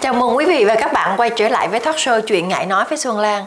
Chào mừng quý vị và các bạn quay trở lại với talk show chuyện ngại nói với Xuân Lan.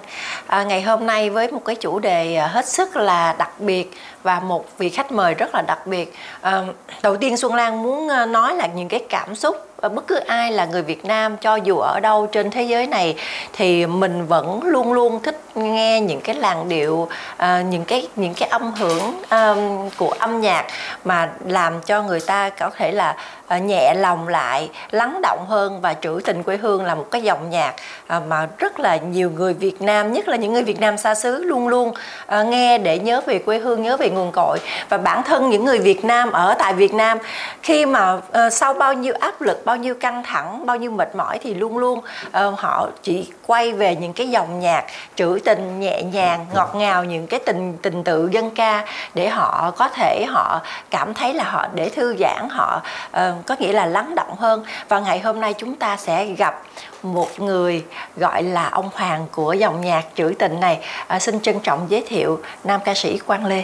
À, ngày hôm nay với một cái chủ đề à, hết sức là đặc biệt và một vị khách mời rất là đặc biệt. À, đầu tiên Xuân Lan muốn ờ, nói là những cái cảm xúc ờ, bất cứ ai là người Việt Nam cho dù ở đâu trên thế giới này thì mình vẫn luôn luôn thích nghe những cái làn điệu à, những cái những cái âm hưởng à, của âm nhạc mà làm cho người ta có thể là à, nhẹ lòng lại lắng động hơn và trữ tình quê hương là một cái dòng nhạc à, mà rất là nhiều người Việt Nam nhất là những người Việt Nam xa xứ luôn luôn à, nghe để nhớ về quê hương nhớ về nguồn cội. Và bản thân những người Việt Nam ở tại Việt Nam khi mà uh, sau bao nhiêu áp lực bao bao nhiêu căng thẳng bao nhiêu mệt mỏi thì luôn luôn uh, họ chỉ quay về những cái dòng nhạc trữ tình nhẹ nhàng ngọt ngào những cái tình tình tự dân ca để họ có thể họ cảm thấy là họ để thư giãn họ uh, có nghĩa là lắng động hơn. Và ngày hôm nay chúng ta sẽ gặp một người gọi là ông hoàng của dòng nhạc trữ tình này. À, xin trân trọng giới thiệu nam ca sĩ quang lê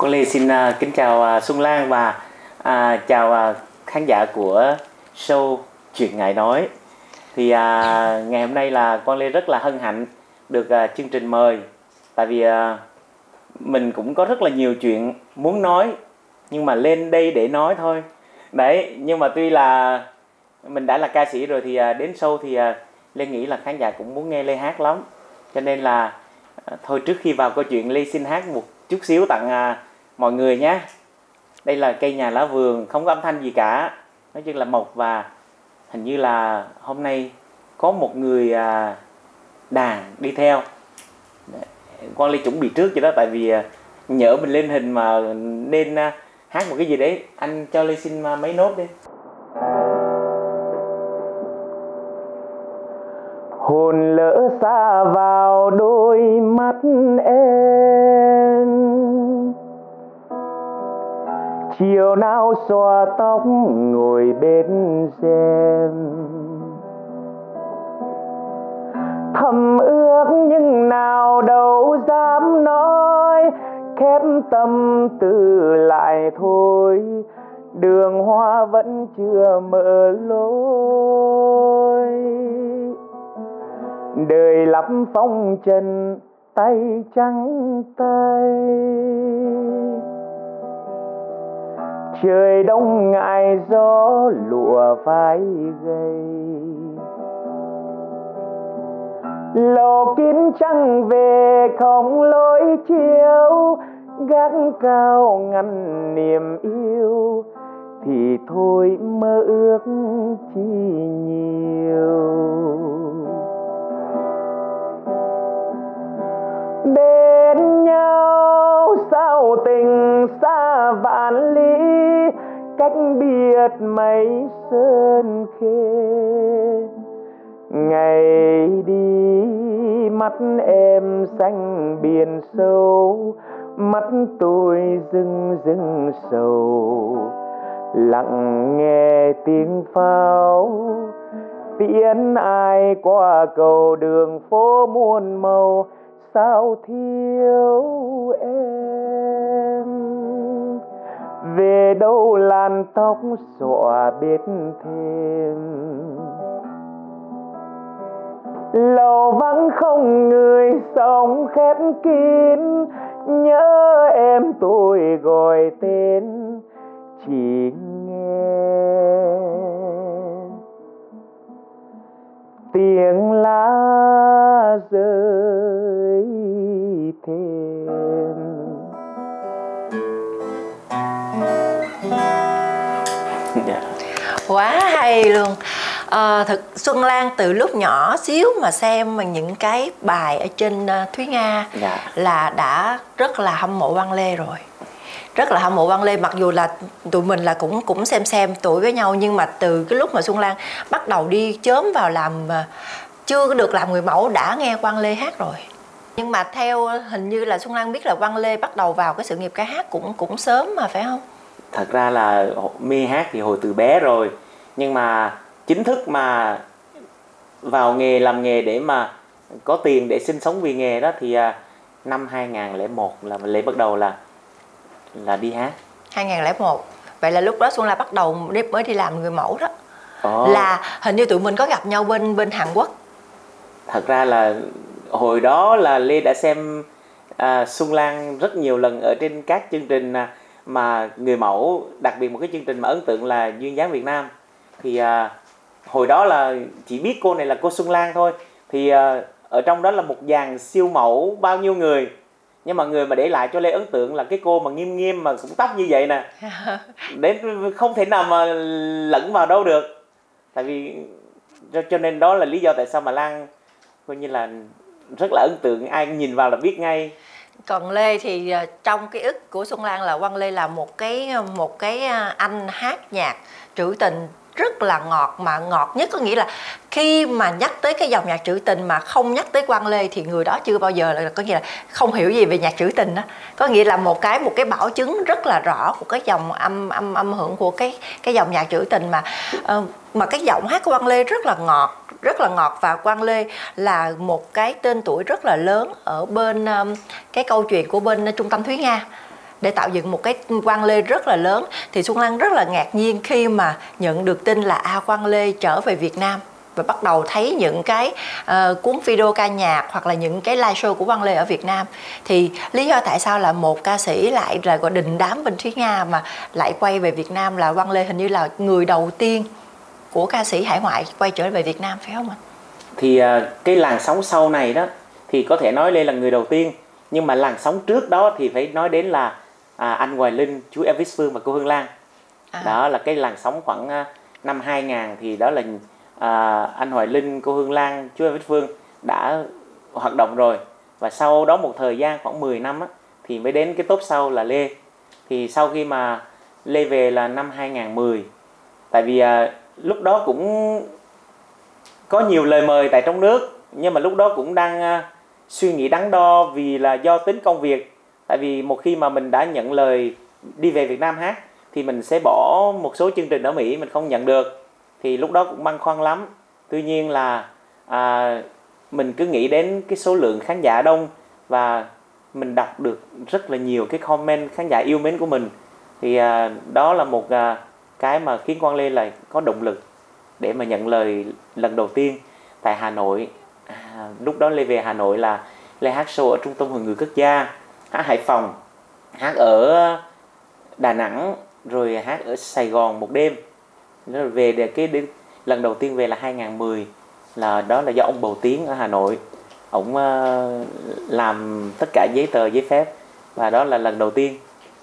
quang lê xin uh, kính chào uh, xuân lan và uh, chào uh, khán giả của show chuyện Ngại nói. Thì uh, ngày hôm nay là con lê rất là hân hạnh được uh, chương trình mời. Tại vì uh, mình cũng có rất là nhiều chuyện muốn nói nhưng mà lên đây để nói thôi. Đấy nhưng mà tuy là mình đã là ca sĩ rồi thì uh, đến show thì uh, lê nghĩ là khán giả cũng muốn nghe lê hát lắm. Cho nên là uh, thôi trước khi vào câu chuyện lê xin hát một chút xíu tặng uh, mọi người nhé. Đây là cây nhà lá vườn không có âm thanh gì cả. Nói chung là mộc và hình như là hôm nay có một người à, đàn đi theo. Quan ly chuẩn bị trước cho đó tại vì nhớ nhỡ mình lên hình mà nên à, hát một cái gì đấy anh cho ly xin à, mấy nốt đi. Hồn lỡ xa vào đôi mắt em chiều nào xòa tóc ngồi bên xem. Thầm ước nhưng nào đâu dám nói, khép tâm tư lại thôi. Đường hoa vẫn chưa mở lối. Đời lắm phong trần, tay trắng tay trời đông ngại gió lụa vai gầy. Lò kín trăng về không lối chiếu, gác cao ngăn niềm yêu, thì thôi mơ ước chi nhiều. Bên nhau, sao tình xa vạn lý, cách biệt mấy sơn khê. Ngày đi, mắt em xanh biển sâu, mắt tôi rưng rưng sầu. Lặng nghe tiếng pháo, tiễn ai qua cầu đường phố muôn màu sao thiếu em? Về đâu làn tóc xõa biết thêm? Lầu vắng không người sống khép kín, nhớ em tôi gọi tên, chỉ tiếng lá rơi thêm quá hay luôn. À, thực Xuân Lan từ lúc nhỏ xíu mà xem mà những cái bài ở trên uh, Thúy Nga dạ. là đã rất là hâm mộ Văn Lê rồi rất là hâm mộ Văn Lê, mặc dù là tụi mình là cũng cũng xem xem tuổi với nhau, nhưng mà từ cái lúc mà Xuân Lan bắt đầu đi chớm vào làm à, chưa được làm người mẫu đã nghe Quang Lê hát rồi nhưng mà theo à, hình như là Xuân Lan biết là Quang Lê bắt đầu vào cái sự nghiệp ca hát cũng cũng sớm mà, phải không? Thật ra là mê hát thì hồi từ bé rồi, nhưng mà chính thức mà vào nghề, làm nghề để mà có tiền để sinh sống vì nghề đó thì à, năm 2001 là Lê bắt đầu là là đi hát. 2001. Vậy là lúc đó Xuân Lan bắt đầu mới đi làm người mẫu đó. oh. là hình như tụi mình có gặp nhau bên bên Hàn Quốc thật ra là hồi đó là Lê đã xem à, Xuân Lan rất nhiều lần ở trên các chương trình à, mà người mẫu đặc biệt một cái chương trình mà ấn tượng là duyên dáng Việt Nam thì à, hồi đó là chỉ biết cô này là cô Xuân Lan thôi thì à, ở trong đó là một dàn siêu mẫu bao nhiêu người nhưng mà người mà để lại cho lê ấn tượng là cái cô mà nghiêm nghiêm mà cũng tóc như vậy nè. Đến không thể nào mà lẫn vào đâu được. Tại vì cho, nên đó là lý do tại sao mà lan coi như là rất là ấn tượng. Ai nhìn vào là biết ngay. Còn Lê thì ờ, trong ký ức của Xuân Lan là Quang Lê là một cái một cái ờ, anh hát nhạc trữ tình rất là ngọt mà ngọt nhất có nghĩa là khi mà nhắc tới cái dòng nhạc trữ tình mà không nhắc tới quan Lê thì người đó chưa bao giờ là có nghĩa là không hiểu gì về nhạc trữ tình đó. Có nghĩa là một cái một cái bảo chứng rất là rõ của cái dòng âm âm âm hưởng của cái cái dòng nhạc trữ tình mà uh, mà cái giọng hát của quan Lê rất là ngọt rất là ngọt. Và quan Lê là một cái tên tuổi rất là lớn ở bên um, cái câu chuyện của bên ờ, trung tâm Thúy Nga để tạo dựng một cái quan lê rất là lớn thì xuân lan rất là ngạc nhiên khi mà nhận được tin là a Quan lê trở về việt nam và bắt đầu thấy những cái uh, cuốn video ca nhạc hoặc là những cái live show của Quang Lê ở Việt Nam thì lý do tại sao là một ca sĩ lại là gọi đình đám bên Thúy Nga mà lại quay về Việt Nam là Quang Lê hình như là người đầu tiên của ca sĩ hải ngoại quay trở về Việt Nam phải không anh? Thì uh, cái làn sóng sau này đó thì có thể nói Lê là người đầu tiên nhưng mà làn sóng trước đó thì phải nói đến là à, anh Hoài Linh, chú Elvis Phương và cô Hương Lan. À. Đó là cái làn sóng khoảng uh, năm 2000 thì đó là à, anh Hoài Linh, cô Hương Lan, chú Elvis Phương đã hoạt động rồi và sau đó một thời gian khoảng 10 năm á, thì mới đến cái top sau là Lê. Thì sau khi mà Lê về là năm 2010 tại vì à, lúc đó cũng có nhiều lời mời tại trong nước nhưng mà lúc đó cũng đang à, suy nghĩ đắn đo vì là do tính công việc tại vì một khi mà mình đã nhận lời đi về Việt Nam hát thì mình sẽ bỏ một số chương trình ở Mỹ mình không nhận được. Thì lúc đó cũng băn khoăn lắm. Tuy nhiên là à, mình cứ nghĩ đến cái số lượng khán giả đông và mình đọc được rất là nhiều cái comment khán giả yêu mến của mình thì à, đó là một à, cái mà khiến Quang Lê là có động lực để mà nhận lời lần đầu tiên tại Hà Nội. À, lúc đó Lê về Hà Nội là Lê hát show ở trung tâm hội người quốc gia hát Hải Phòng hát ở Đà Nẵng rồi hát ở Sài Gòn một đêm. Rồi về để cái đến, lần đầu tiên về là 2010 là đó là do ông Bầu Tiến ở Hà Nội. Ông uh, làm tất cả giấy tờ giấy phép và đó là lần đầu tiên.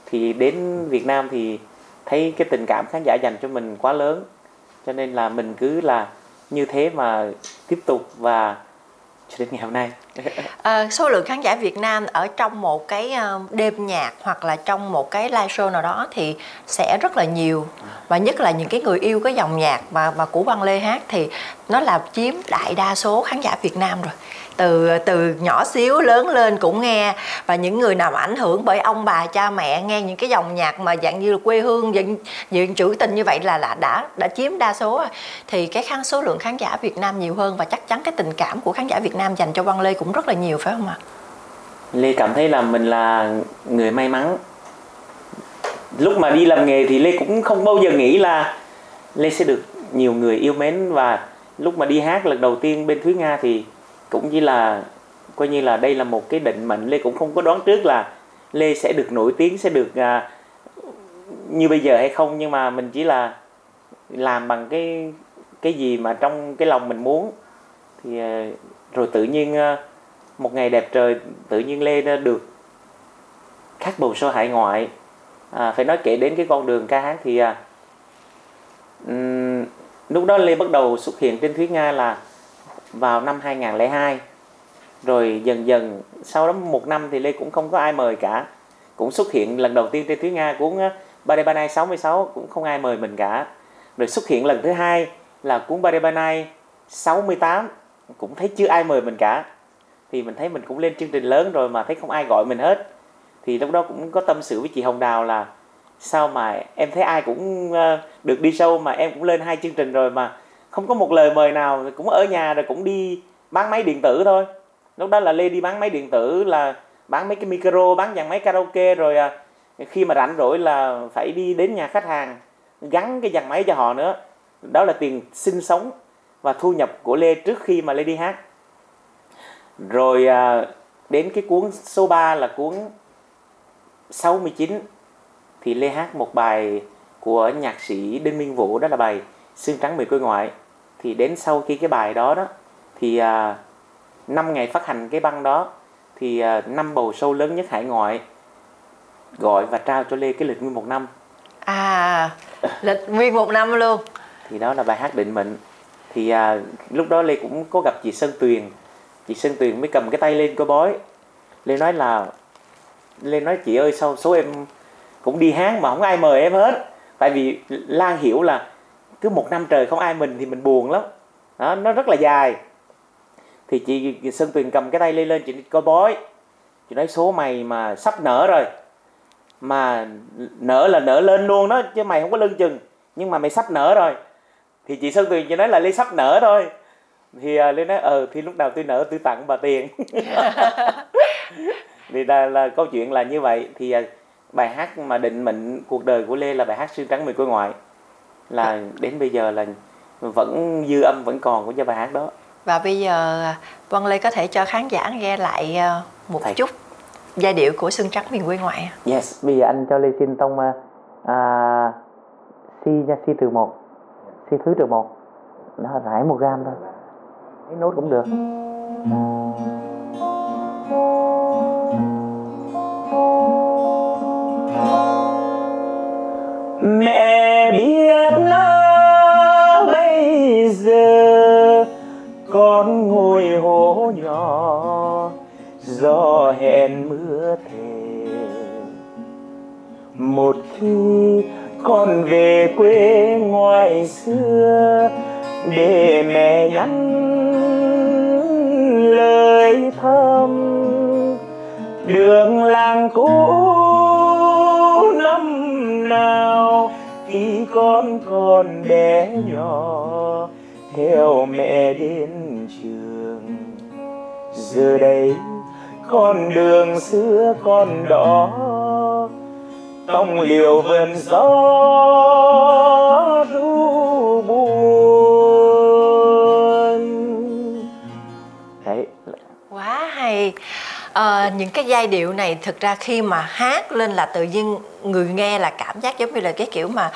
Thì đến Việt Nam thì thấy cái tình cảm khán giả dành cho mình quá lớn. Cho nên là mình cứ là như thế mà tiếp tục và cho đến ngày hôm nay. À, số lượng khán giả Việt Nam ở trong một cái ờ, đêm nhạc hoặc là trong một cái live show nào đó thì sẽ rất là nhiều. Và nhất là những cái người yêu cái dòng nhạc mà mà của Văn Lê hát thì nó là chiếm đại đa số khán giả Việt Nam rồi từ từ nhỏ xíu lớn lên cũng nghe. Và những người nào mà ảnh hưởng bởi ông bà cha mẹ nghe những cái dòng nhạc mà dạng như là quê hương dạng, dạng trữ tình như vậy là là đã đã chiếm đa số thì cái khán số lượng khán giả Việt Nam nhiều hơn và chắc chắn cái tình cảm của khán giả Việt Nam dành cho quang Lê cũng rất là nhiều phải không ạ? Lê cảm thấy là mình là người may mắn. Lúc mà đi làm nghề thì Lê cũng không bao giờ nghĩ là Lê sẽ được nhiều người yêu mến. Và lúc mà đi hát lần đầu tiên bên Thúy Nga thì cũng như là coi như là đây là một cái định mệnh lê cũng không có đoán trước là lê sẽ được nổi tiếng sẽ được à, như bây giờ hay không. Nhưng mà mình chỉ là làm bằng cái cái gì mà trong cái lòng mình muốn. Thì à, rồi tự nhiên à, một ngày đẹp trời tự nhiên lê đã được khắc bầu sơ hải ngoại. À, phải nói kể đến cái con đường ca hát thì à, um, lúc đó lê bắt đầu xuất hiện trên thúy nga là vào năm 2002 rồi dần dần, sau đó một năm thì Lê cũng không có ai mời cả. Cũng xuất hiện lần đầu tiên trên tiếng Nga cuốn Badebanai 66 cũng không ai mời mình cả. Rồi xuất hiện lần thứ hai là cuốn Badebanai 68 cũng thấy chưa ai mời mình cả. Thì mình thấy mình cũng lên chương trình lớn rồi mà thấy không ai gọi mình hết. Thì lúc đó cũng có tâm sự với chị Hồng Đào là sao mà em thấy ai cũng ờ, được đi sâu mà em cũng lên hai chương trình rồi mà không có một lời mời nào cũng ở nhà rồi cũng đi bán máy điện tử thôi. Lúc đó là lê đi bán máy điện tử là bán mấy cái micro bán dàn máy karaoke rồi à, khi mà rảnh rỗi là phải đi đến nhà khách hàng gắn cái dàn máy cho họ nữa. Đó là tiền sinh sống và thu nhập của Lê trước khi mà Lê đi hát. Rồi à, đến cái cuốn số 3 là cuốn 69 thì Lê hát một bài của nhạc sĩ Đinh Minh Vũ đó là bài Xương trắng miền quê ngoại. Thì đến sau khi cái bài đó đó thì à, năm ngày phát hành cái băng đó thì à, năm bầu sâu lớn nhất hải ngoại gọi và trao cho Lê cái lịch nguyên một năm. À lịch nguyên một năm luôn. Thì đó là bài hát định mệnh. Thì à, lúc đó Lê cũng có gặp chị Sơn Tuyền. Chị Sơn Tuyền mới cầm cái tay lên coi bói. Lê nói là Lê nói chị ơi sao số em cũng đi hát mà không ai mời em hết? Tại vì Lan hiểu là cứ một năm trời không ai mình thì mình buồn lắm. Đó, nó rất là dài. Thì chị Sơn Tuyền cầm cái tay lên lên chị coi bói. Chị nói số mày mà sắp nở rồi. Mà nở là nở lên luôn đó chứ mày không có lưng chừng. Nhưng mà mày sắp nở rồi. Thì chị Sơn Tuyền chị nói là Lê sắp nở thôi. Thì à, uh, Lê nói ờ thì lúc nào tôi nở tôi tặng bà tiền. Thì là, là câu chuyện là như vậy. Thì uh, bài hát mà định mệnh cuộc đời của Lê là bài hát xương trắng mười quê ngoại là đến bây giờ là vẫn dư âm vẫn còn của cho bài hát đó. Và bây giờ Quang Lê có thể cho khán giả nghe lại một Thầy. chút giai điệu của xương trắng miền quê ngoại yes bây giờ anh cho Lê xin tông uh, si nha si trừ một. Si thứ trừ một. Nó rải một gram thôi. Cái nốt cũng được đèn mưa thề. Một khi con về quê ngoài xưa, để mẹ nhắn lời thơm đường làng cũ năm nào, khi con còn bé nhỏ, theo mẹ đến trường. Giờ đây con đường xưa con đó tông liều vườn gió ru buồn. Đấy quá hay. À, những cái giai điệu này thực ra khi mà hát lên là tự nhiên người nghe là cảm giác giống như là cái kiểu mà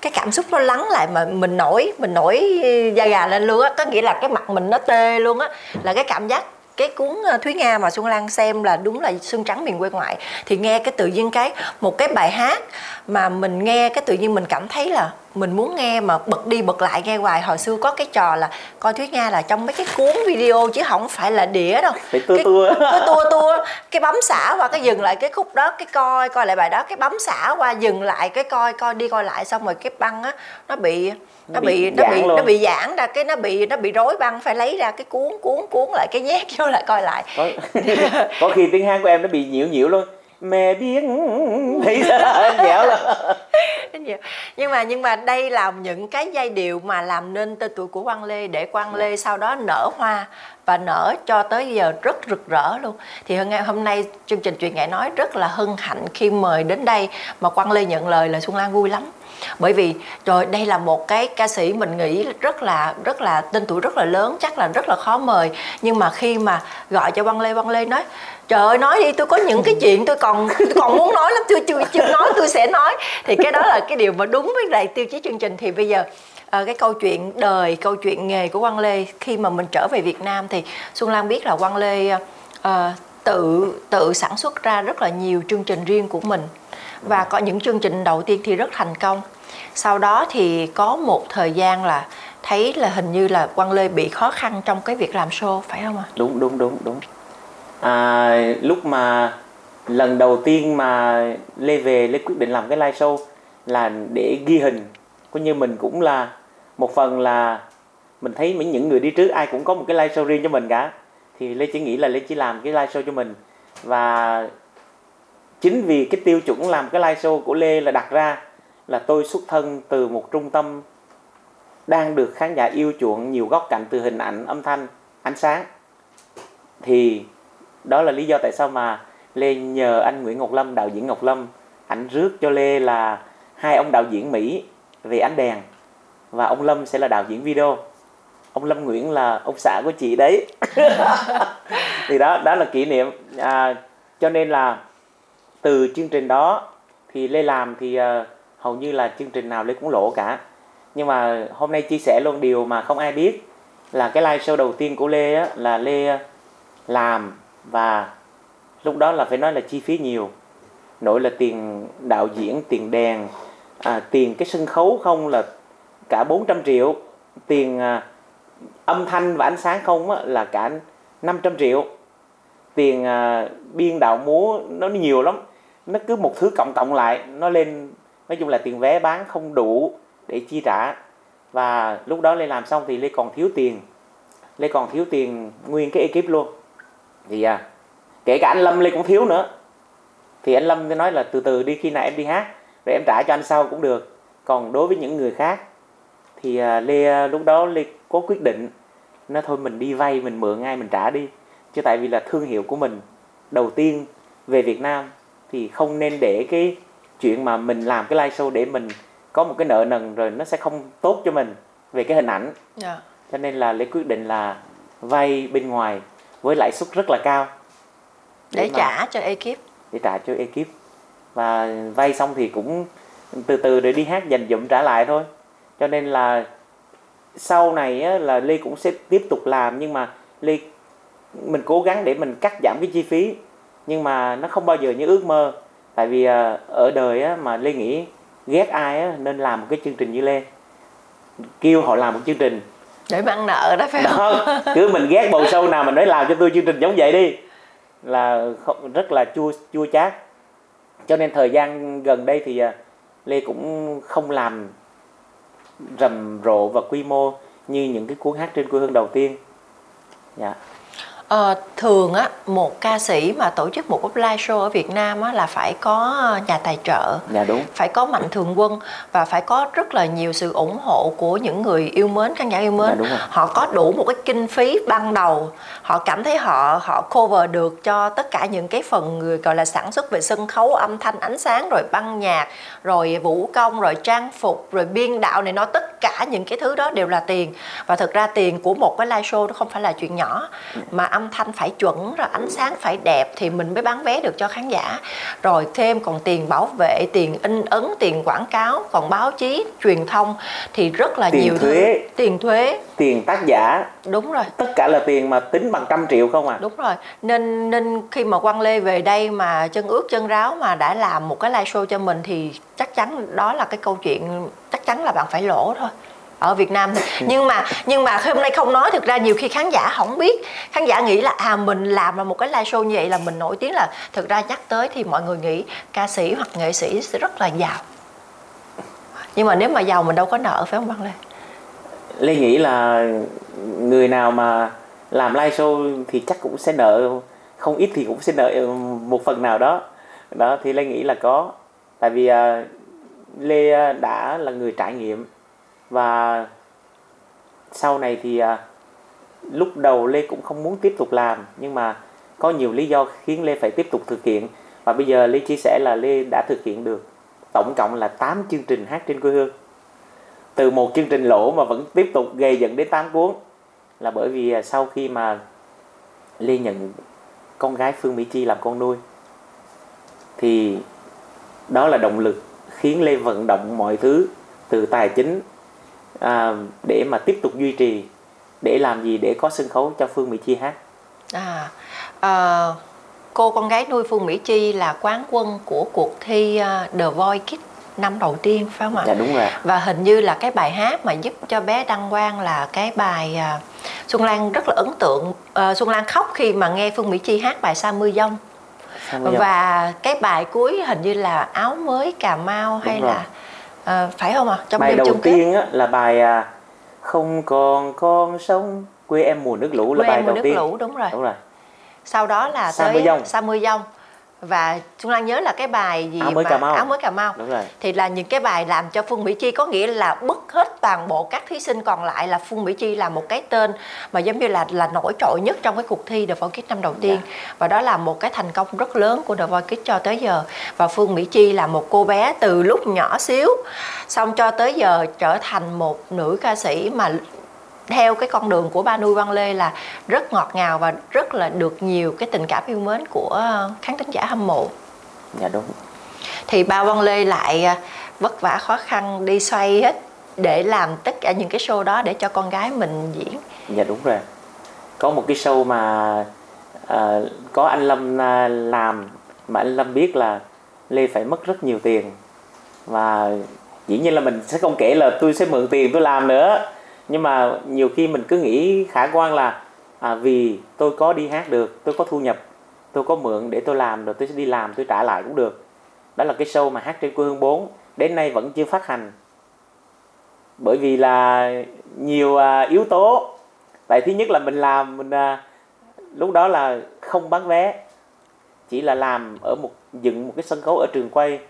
cái cảm xúc nó lắng lại mà mình nổi mình nổi da gà lên luôn á. Có nghĩa là cái mặt mình nó tê luôn á. Là cái cảm giác cái cuốn ờ, Thúy Nga mà Xuân Lan xem là đúng là xương trắng miền quê ngoại, thì nghe cái tự nhiên cái, một cái bài hát mà mình nghe cái tự nhiên mình cảm thấy là mình muốn nghe mà bật đi bật lại nghe hoài. Hồi xưa có cái trò là coi Thúy Nga là trong mấy cái cuốn video chứ không phải là đĩa đâu. Phải tua tua. Cái tua tua. Cái bấm xả qua cái dừng lại cái khúc đó cái coi coi lại bài đó. Cái bấm xả qua dừng lại cái coi coi đi coi lại xong rồi cái băng á nó bị nó bị nó bị nó bị giãn ra. Cái nó bị nó bị rối băng phải lấy ra cái cuốn cuốn cuốn lại cái nhét vô lại coi lại. Có, có khi tiếng hát của em nó bị nhiễu nhiễu luôn mẹ biết. Thấy dẻo lắm. Nhưng mà nhưng mà đây là những cái giai điệu mà làm nên tên tuổi của Quang Lê để Quang Lê sau đó nở hoa và nở cho tới giờ rất rực rỡ luôn. Thì hôm nay hôm nay chương trình truyền nghệ nói rất là hân hạnh khi mời đến đây mà Quang Lê nhận lời là Xuân Lan vui lắm bởi vì rồi đây là một cái ca sĩ mình nghĩ rất là rất là tên tuổi rất là lớn chắc là rất là khó mời. Nhưng mà khi mà gọi cho Quang Lê Quang Lê nói trời ơi nói đi tôi có những cái chuyện tôi còn tôi còn muốn nói lắm tôi chưa chưa nói tôi sẽ nói. Thì cái đó là cái điều mà đúng với lại tiêu chí chương trình. Thì bây giờ à, cái câu chuyện đời câu chuyện nghề của Quang Lê khi mà mình trở về Việt Nam thì Xuân Lan biết là Quang Lê uh, tự tự sản xuất ra rất là nhiều chương trình riêng của mình và có những chương trình đầu tiên thì rất thành công sau đó thì có một thời gian là thấy là hình như là Quang Lê bị khó khăn trong cái việc làm show phải không ạ? À? Đúng đúng đúng đúng. À, lúc mà lần đầu tiên mà Lê về Lê quyết định làm cái live show là để ghi hình coi như mình cũng là một phần là mình thấy những người đi trước ai cũng có một cái live show riêng cho mình cả thì Lê chỉ nghĩ là Lê chỉ làm cái live show cho mình và chính vì cái tiêu chuẩn làm cái live show của Lê là đặt ra là tôi xuất thân từ một trung tâm đang được khán giả yêu chuộng nhiều góc cạnh từ hình ảnh, âm thanh, ánh sáng. Thì đó là lý do tại sao mà Lê nhờ anh Nguyễn Ngọc Lâm, đạo diễn Ngọc Lâm, ảnh rước cho Lê là hai ông đạo diễn Mỹ về ánh đèn và ông Lâm sẽ là đạo diễn video. Ông Lâm Nguyễn là ông xã của chị đấy. Thì đó đó là kỷ niệm. À, cho nên là từ chương trình đó thì Lê làm thì uh, hầu như là chương trình nào Lê cũng lỗ cả. Nhưng mà hôm nay chia sẻ luôn điều mà không ai biết là cái live show đầu tiên của Lê á, là Lê ờ, làm và lúc đó là phải nói là chi phí nhiều. Nổi là tiền đạo diễn tiền đèn à, tiền cái sân khấu không là cả 400 triệu. Tiền à, âm thanh và ánh sáng không á, là cả 500 triệu. Tiền à, biên đạo múa nó nhiều lắm nó cứ một thứ cộng cộng lại nó lên nói chung là tiền vé bán không đủ để chi trả. Và lúc đó Lê làm xong thì Lê còn thiếu tiền. Lê còn thiếu tiền nguyên cái ekip luôn. Thì à, kể cả anh Lâm Lê cũng thiếu nữa. Thì anh Lâm nói là từ từ đi khi nào em đi hát rồi em trả cho anh sau cũng được. Còn đối với những người khác thì à, Lê à, lúc đó Lê có quyết định nó thôi mình đi vay mình mượn ngay mình trả đi. Chứ tại vì là thương hiệu của mình đầu tiên về Việt Nam thì không nên để cái chuyện mà mình làm cái live show để mình có một cái nợ nần rồi nó sẽ không tốt cho mình về cái hình ảnh. Yeah. Dạ. cho nên là Lê quyết định là vay bên ngoài với lãi suất rất là cao. Để, để trả mà, cho ekip. Để trả cho ekip. Và vay xong thì cũng từ từ để đi hát dành dụm trả lại thôi. Cho nên là sau này á, là Lê cũng sẽ tiếp tục làm nhưng mà Lê mình cố gắng để mình cắt giảm cái chi phí nhưng mà nó không bao giờ như ước mơ. Tại vì à, ở đời á, mà Lê nghĩ ghét ai á, nên làm một cái chương trình như Lê. Kêu họ làm một chương trình. Để ăn nợ đó phải không? đó, cứ mình ghét bầu sâu nào mình nói làm cho tôi chương trình giống vậy đi. Là không, rất là chua chua chát. Cho nên thời gian gần đây thì à, Lê cũng không làm rầm rộ và quy mô như những cái cuốn hát trên quê hương đầu tiên. Dạ Ờ, thường á một ca sĩ mà tổ chức một live show ở Việt Nam á là phải có nhà tài trợ, dạ đúng, phải có mạnh thường quân và phải có rất là nhiều sự ủng hộ của những người yêu mến khán giả yêu mến. Dạ đúng rồi. Họ có đủ một cái kinh phí ban đầu, họ cảm thấy họ họ cover được cho tất cả những cái phần người gọi là sản xuất về sân khấu, âm thanh, ánh sáng rồi băng nhạc, rồi vũ công, rồi trang phục, rồi biên đạo này nó tất cả những cái thứ đó đều là tiền và thực ra tiền của một cái live show nó không phải là chuyện nhỏ mà âm thanh phải chuẩn rồi ánh sáng phải đẹp thì mình mới bán vé được cho khán giả. Rồi thêm còn tiền bảo vệ tiền in ấn tiền quảng cáo còn báo chí truyền thông thì rất là tiền nhiều thuế. Thứ tiền thuế. Tiền tác giả. Đúng rồi. Tất cả là tiền mà tính bằng trăm triệu không à đúng rồi. Nên nên khi mà quang lê về đây mà chân ướt chân ráo mà đã làm một cái live show cho mình thì chắc chắn đó là cái câu chuyện chắc chắn là bạn phải lỗ thôi ở Việt Nam. Thì nhưng mà nhưng mà hôm nay không nói thực ra nhiều khi khán giả không biết. Khán giả nghĩ là à mình làm là một cái live show như vậy là mình nổi tiếng là thực ra nhắc tới thì mọi người nghĩ ca sĩ hoặc nghệ sĩ sẽ rất là giàu. Nhưng mà nếu mà giàu mình đâu có nợ phải không Văn Lê? Lê nghĩ là người nào mà làm live show thì chắc cũng sẽ nợ không ít thì cũng sẽ nợ một phần nào đó. Đó thì Lê nghĩ là có. Tại vì uh, Lê đã là người trải nghiệm và sau này thì à, lúc đầu Lê cũng không muốn tiếp tục làm nhưng mà có nhiều lý do khiến Lê phải tiếp tục thực hiện. Và bây giờ Lê chia sẻ là Lê đã thực hiện được tổng cộng là 8 chương trình hát trên quê hương. Từ một chương trình lỗ mà vẫn tiếp tục gây dẫn đến 8 cuốn là bởi vì à, sau khi mà Lê nhận con gái Phương Mỹ Chi làm con nuôi thì đó là động lực khiến Lê vận động mọi thứ từ tài chính à, để mà tiếp tục duy trì để làm gì để có sân khấu cho Phương Mỹ Chi hát à, à cô con gái nuôi Phương Mỹ Chi là quán quân của cuộc thi à, The Voice Kids năm đầu tiên phải không ạ? Dạ đúng rồi. Và hình như là cái bài hát mà giúp cho bé Đăng Quang là cái bài uh, Xuân Lan rất là ấn tượng. Uh, Xuân Lan khóc khi mà nghe Phương Mỹ Chi hát bài Sa Mưa Dông. Và cái bài cuối hình như là áo mới Cà Mau hay rồi. là à, phải không ạ? À? trong bài đêm đầu chung tiên á, là bài à, không còn con sông quê em mùa nước lũ là quê bài em đầu nước tiên. lũ đúng rồi. Đúng rồi. Sau đó là Sa tới mưa dông. Sa mưa dông và Xuân Lan nhớ là cái bài gì áo mới mà Cà Mau. Áo mới Cà Mau. Đúng rồi. Thì là những cái bài làm cho Phương Mỹ Chi có nghĩa là bứt hết toàn bộ các thí sinh còn lại là Phương Mỹ Chi là một cái tên mà giống như là là nổi trội nhất trong cái cuộc thi The Voice Kids năm đầu tiên. Yeah. và đó là một cái thành công rất lớn của The Voice Kids cho tới giờ. Và Phương Mỹ Chi là một cô bé từ lúc nhỏ xíu xong cho tới giờ trở thành một nữ ca sĩ mà theo cái con đường của ba nuôi Văn Lê là rất ngọt ngào và rất là được nhiều cái tình cảm yêu mến của khán thính giả hâm mộ. Dạ đúng. Thì ba Văn Lê lại à, vất vả khó khăn đi xoay hết để làm tất cả những cái show đó để cho con gái mình diễn. Dạ đúng rồi. Có một cái show mà uh, có anh Lâm à, làm mà anh Lâm biết là Lê phải mất rất nhiều tiền và dĩ nhiên là mình sẽ không kể là tôi sẽ mượn tiền tôi làm nữa nhưng mà nhiều khi mình cứ nghĩ khả quan là à, vì tôi có đi hát được tôi có thu nhập tôi có mượn để tôi làm rồi tôi sẽ đi làm tôi trả lại cũng được. Đó là cái show mà hát trên quê hương 4 đến nay vẫn chưa phát hành. Bởi vì là nhiều à, yếu tố. Tại thứ nhất là mình làm mình à, lúc đó là không bán vé chỉ là làm ở một dựng một cái sân khấu ở trường quay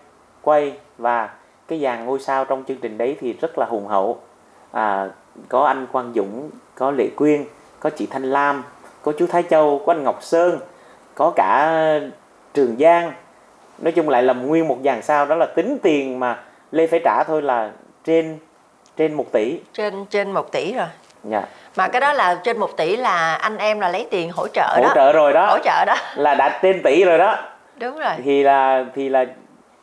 quay và cái dàn ngôi sao trong chương trình đấy thì rất là hùng hậu. À, có anh Quang Dũng có Lệ Quyên có chị Thanh Lam có chú Thái Châu có anh Ngọc Sơn có cả Trường Giang. Nói chung lại là nguyên một dàn sao đó là tính tiền mà Lê phải trả thôi là trên trên một tỷ. Trên trên một tỷ rồi. Dạ. Mà cái đó là trên một tỷ là anh em là lấy tiền hỗ trợ hỗ đó. hỗ trợ rồi đó. Hỗ trợ đó. Là đã trên tỷ rồi đó. Đúng rồi. Thì là thì là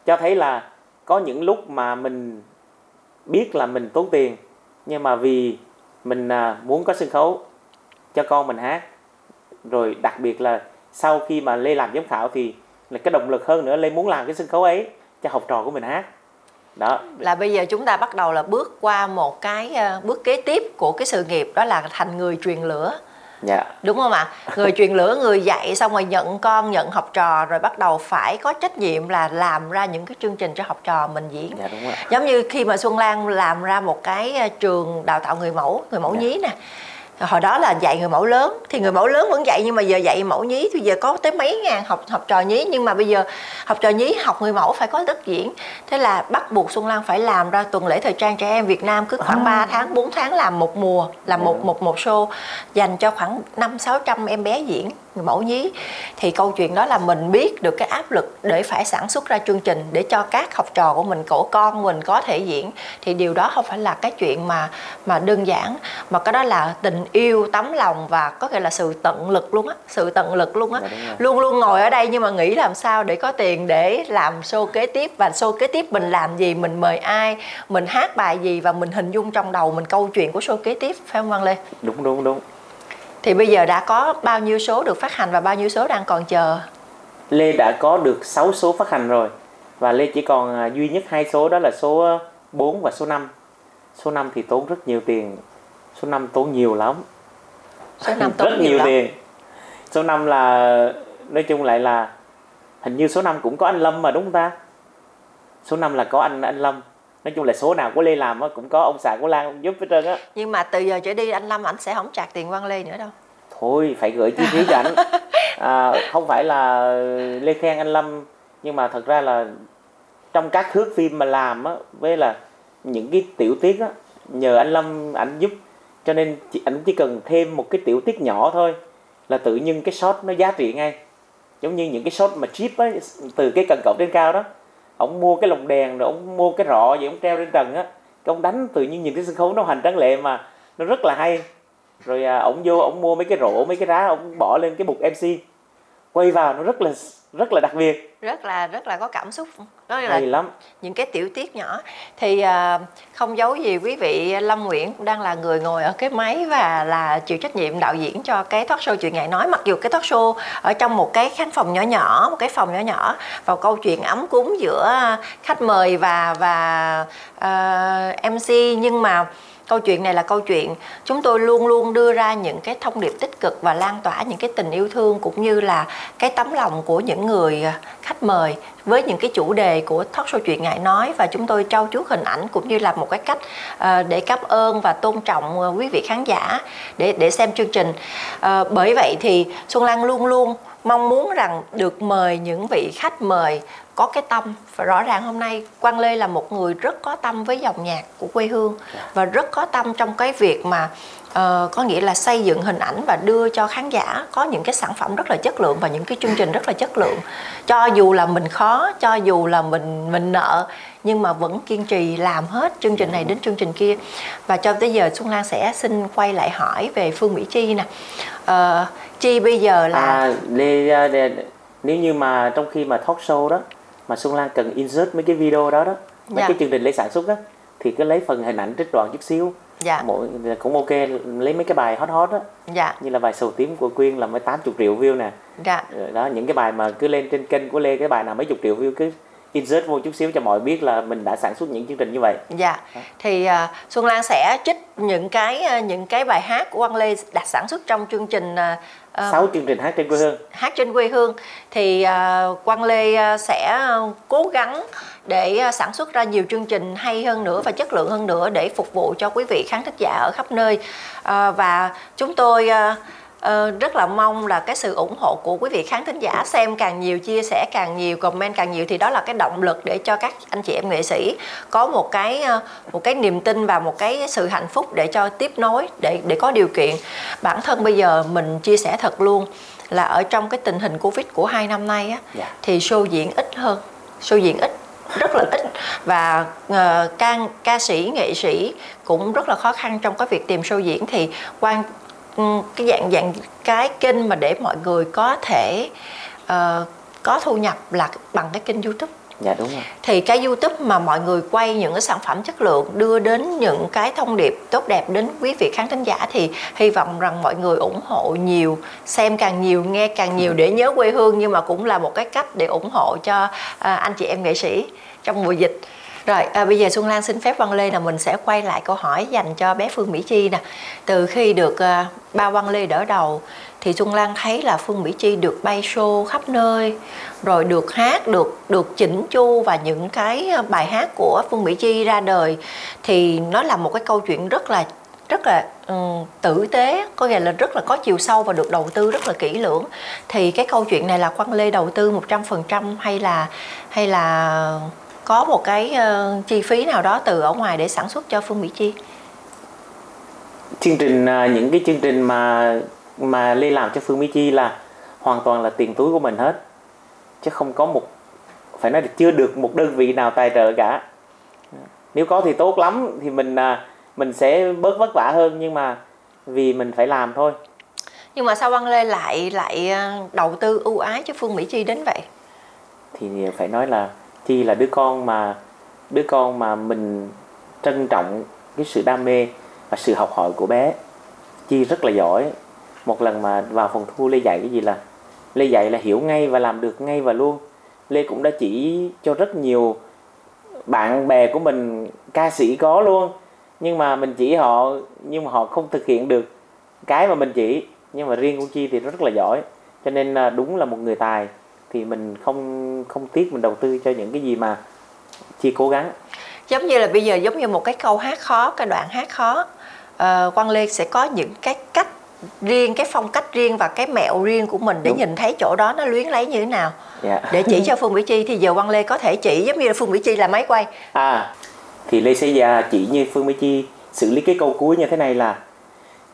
cho thấy là có những lúc mà mình biết là mình tốn tiền nhưng mà vì mình à, muốn có sân khấu cho con mình hát, rồi đặc biệt là sau khi mà lê làm giám khảo thì là cái động lực hơn nữa, lê muốn làm cái sân khấu ấy cho học trò của mình hát. Đó. Là bây giờ chúng ta bắt đầu là bước qua một cái ờ, bước kế tiếp của cái sự nghiệp, đó là thành người truyền lửa dạ. Đúng không ạ? Người truyền lửa người dạy xong rồi nhận con nhận học trò rồi bắt đầu phải có trách nhiệm là làm ra những cái chương trình cho học trò mình diễn. Dạ đúng rồi giống như khi mà xuân lan làm ra một cái à, trường đào tạo người mẫu người mẫu Dạ. nhí nè hồi đó là dạy người mẫu lớn thì người mẫu lớn vẫn dạy nhưng mà giờ dạy mẫu nhí thì giờ có tới mấy ngàn học học trò nhí nhưng mà bây giờ học trò nhí học người mẫu phải có đất diễn. Thế là bắt buộc xuân lan phải làm ra tuần lễ thời trang trẻ em việt nam cứ khoảng 3 tháng 4 tháng làm một mùa làm một một một show dành cho khoảng năm sáu trăm em bé diễn mẫu nhí. Thì câu chuyện đó là mình biết được cái áp lực để phải sản xuất ra chương trình để cho các học trò của mình cổ con mình có thể diễn. Thì điều đó không phải là cái chuyện mà mà đơn giản mà cái đó là tình yêu tấm lòng và có nghĩa là sự tận lực luôn á sự tận lực luôn á. Dạ, luôn luôn ngồi ở đây nhưng mà nghĩ làm sao để có tiền để làm show kế tiếp và show kế tiếp mình làm gì mình mời ai mình hát bài gì và mình hình dung trong đầu mình câu chuyện của show kế tiếp phải không Văn Lê? Đúng đúng đúng thì bây giờ đã có bao nhiêu số được phát hành và bao nhiêu số đang còn chờ? Lê đã có được 6 số phát hành rồi. Và Lê chỉ còn à, duy nhất hai số đó là số 4 và số 5 số 5 thì tốn rất nhiều tiền. Số 5 tốn nhiều lắm. Số năm tốn rất nhiều nhiều lắm. tiền. Số 5 là nói chung lại là hình như số 5 cũng có anh Lâm mà đúng không ta? Số 5 là có anh anh Lâm nói chung là số nào của Lê làm á, cũng có ông xã của Lan giúp hết trơn á. Nhưng mà từ giờ trở đi anh Lâm ảnh sẽ không trả tiền Văn Lê nữa đâu. Thôi phải gửi chi phí cho ảnh. À, không phải là lê khen anh lâm nhưng mà thật ra là trong các thước phim mà làm á với là những cái tiểu tiết á nhờ anh lâm ảnh giúp. Cho nên chỉ, ảnh chỉ cần thêm một cái tiểu tiết nhỏ thôi là tự nhiên cái shot nó giá trị ngay. Giống như những cái shot mà chip á từ cái cần cẩu trên cao đó ông mua cái lồng đèn rồi ông mua cái rọ vậy ông treo trên trần á. Cái ông đánh tự nhiên nhìn cái sân khấu nó hành tráng lệ mà nó rất là hay. Rồi à, ông vô ông mua mấy cái rổ mấy cái đá ông bỏ lên cái bục mc quay vào nó rất là rất là đặc biệt. Rất là rất là có cảm xúc đó là hay lắm. những cái tiểu tiết nhỏ. Thì à, không giấu gì quý vị Lâm Nguyễn cũng đang là người ngồi ở cái máy và là chịu trách nhiệm đạo diễn cho cái talk show chuyện ngày nói. Mặc dù cái talk show ở trong một cái khán phòng nhỏ nhỏ một cái phòng nhỏ nhỏ vào câu chuyện ấm cúng giữa khách mời và và à, MC nhưng mà câu chuyện này là câu chuyện chúng tôi luôn luôn đưa ra những cái thông điệp tích cực và lan tỏa những cái tình yêu thương cũng như là cái tấm lòng của những người à, khách mời với những cái chủ đề của talk show chuyện ngại nói. Và chúng tôi trau chuốt hình ảnh cũng như là một cái cách à, để cảm ơn và tôn trọng à, quý vị khán giả để để xem chương trình. Bởi vậy thì Xuân Lan luôn luôn mong muốn rằng được mời những vị khách mời có cái tâm. Và rõ ràng hôm nay Quang Lê là một người rất có tâm với dòng nhạc của quê hương và rất có tâm trong cái việc mà uh, có nghĩa là xây dựng hình ảnh và đưa cho khán giả có những cái sản phẩm rất là chất lượng và những cái chương trình rất là chất lượng. Cho dù là mình khó cho dù là mình mình nợ nhưng mà vẫn kiên trì làm hết chương trình này đến chương trình kia. Và cho tới giờ Xuân Lan sẽ xin quay lại hỏi về Phương Mỹ Chi nè. Uh, Chi bây giờ là à, Lê, à, nếu như mà trong khi mà talk show đó mà Xuân Lan cần insert mấy cái video đó đó mấy dạ. cái chương trình lấy sản xuất đó thì cứ lấy phần hình ảnh trích đoạn chút xíu dạ. mỗi cũng ok lấy mấy cái bài hot hot đó dạ. như là bài sầu tím của quyên là mới 80 triệu view nè dạ. đó những cái bài mà cứ lên trên kênh của lê cái bài nào mấy chục triệu view cứ insert vô chút xíu cho mọi biết là mình đã sản xuất những chương trình như vậy. Dạ. Thì uh, Xuân Lan sẽ trích những cái uh, những cái bài hát của Quang Lê đã sản xuất trong chương trình uh, 6 chương trình hát trên quê hương. Hát trên quê hương thì uh, Quang Lê uh, sẽ cố gắng để sản xuất ra nhiều chương trình hay hơn nữa và chất lượng hơn nữa để phục vụ cho quý vị khán thính giả ở khắp nơi. Uh, và chúng tôi uh, uh, rất là mong là cái sự ủng hộ của quý vị khán thính giả xem càng nhiều chia sẻ càng nhiều comment càng nhiều thì đó là cái động lực để cho các anh chị em nghệ sĩ có một cái uh, một cái niềm tin và một cái sự hạnh phúc để cho tiếp nối để để có điều kiện bản thân bây giờ mình chia sẻ thật luôn là ở trong cái tình hình covid của hai năm nay á yeah. Dạ. thì show diễn ít hơn show diễn ít rất là ít và uh, ca ca sĩ nghệ sĩ cũng rất là khó khăn trong cái việc tìm show diễn thì quan cái dạng dạng cái kênh mà để mọi người có thể uh, có thu nhập là bằng cái kênh youtube Dạ đúng rồi. Thì cái YouTube mà mọi người quay những cái sản phẩm chất lượng đưa đến những cái thông điệp tốt đẹp đến quý vị khán thính giả thì hy vọng rằng mọi người ủng hộ nhiều, xem càng nhiều, nghe càng nhiều để nhớ quê hương nhưng mà cũng là một cái cách để ủng hộ cho à, anh chị em nghệ sĩ trong mùa dịch. Rồi à, bây giờ Xuân Lan xin phép Văn Lê là mình sẽ quay lại câu hỏi dành cho bé Phương Mỹ Chi nè. Từ khi được à, ba Văn Lê đỡ đầu thì Xuân Lan thấy là Phương Mỹ Chi được bay show khắp nơi rồi được hát được được chỉnh chu và những cái à, bài hát của Phương Mỹ Chi ra đời thì nó là một cái câu chuyện rất là rất là um, tử tế có nghĩa là rất là có chiều sâu và được đầu tư rất là kỹ lưỡng thì cái câu chuyện này là Quang Lê đầu tư 100% hay là hay là có một cái uh, chi phí nào đó từ ở ngoài để sản xuất cho Phương Mỹ Chi? Chương trình uh, những cái chương trình mà mà Lê làm cho Phương Mỹ Chi là hoàn toàn là tiền túi của mình hết. Chứ không có một phải nói là chưa được một đơn vị nào tài trợ cả. Nếu có thì tốt lắm thì mình uh, mình sẽ bớt vất vả hơn nhưng mà vì mình phải làm thôi. Nhưng mà sao Văn Lê lại lại đầu tư ưu ái cho Phương Mỹ Chi đến vậy? Thì phải nói là chi là đứa con mà, đứa con mà mình trân trọng cái sự đam mê và sự học hỏi của bé. Chi rất là giỏi. Một lần mà vào phòng thu lê dạy cái gì là, lê dạy là hiểu ngay và làm được ngay và luôn. Lê cũng đã chỉ cho rất nhiều bạn bè của mình, ca sĩ có luôn. Nhưng mà mình chỉ họ, nhưng mà họ không thực hiện được cái mà mình chỉ. Nhưng mà riêng của chi thì rất là giỏi. Cho nên à, đúng là một người tài thì mình không không tiếc mình đầu tư cho những cái gì mà chi cố gắng giống như là bây giờ giống như một cái câu hát khó cái đoạn hát khó uh, Quang Lê sẽ có những cái cách riêng cái phong cách riêng và cái mẹo riêng của mình để Đúng. nhìn thấy chỗ đó nó luyến lấy như thế nào yeah. Dạ. để chỉ cho Phương Mỹ Chi thì giờ Quang Lê có thể chỉ giống như là Phương Mỹ Chi là máy quay à thì Lê sẽ già chỉ như Phương Mỹ Chi xử lý cái câu cuối như thế này là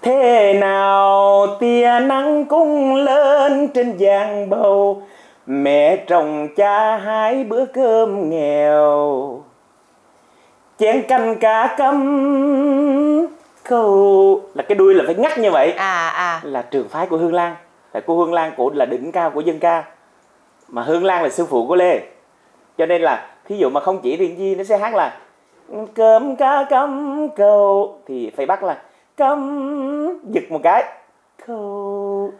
thế nào tia nắng cũng lên trên giang bầu mẹ trồng cha hai bữa cơm nghèo. Chén canh cá cấm. Câu là cái đuôi là phải ngắt như vậy. À à. Là trường phái của hương lan. Tại cô hương lan cổ là đỉnh cao của dân ca. Mà hương lan là sư phụ của lê. Cho nên là thí dụ mà không chỉ riêng gì nó sẽ hát là cơm cá cấm câu thì phải bắt là cấm giật một cái câu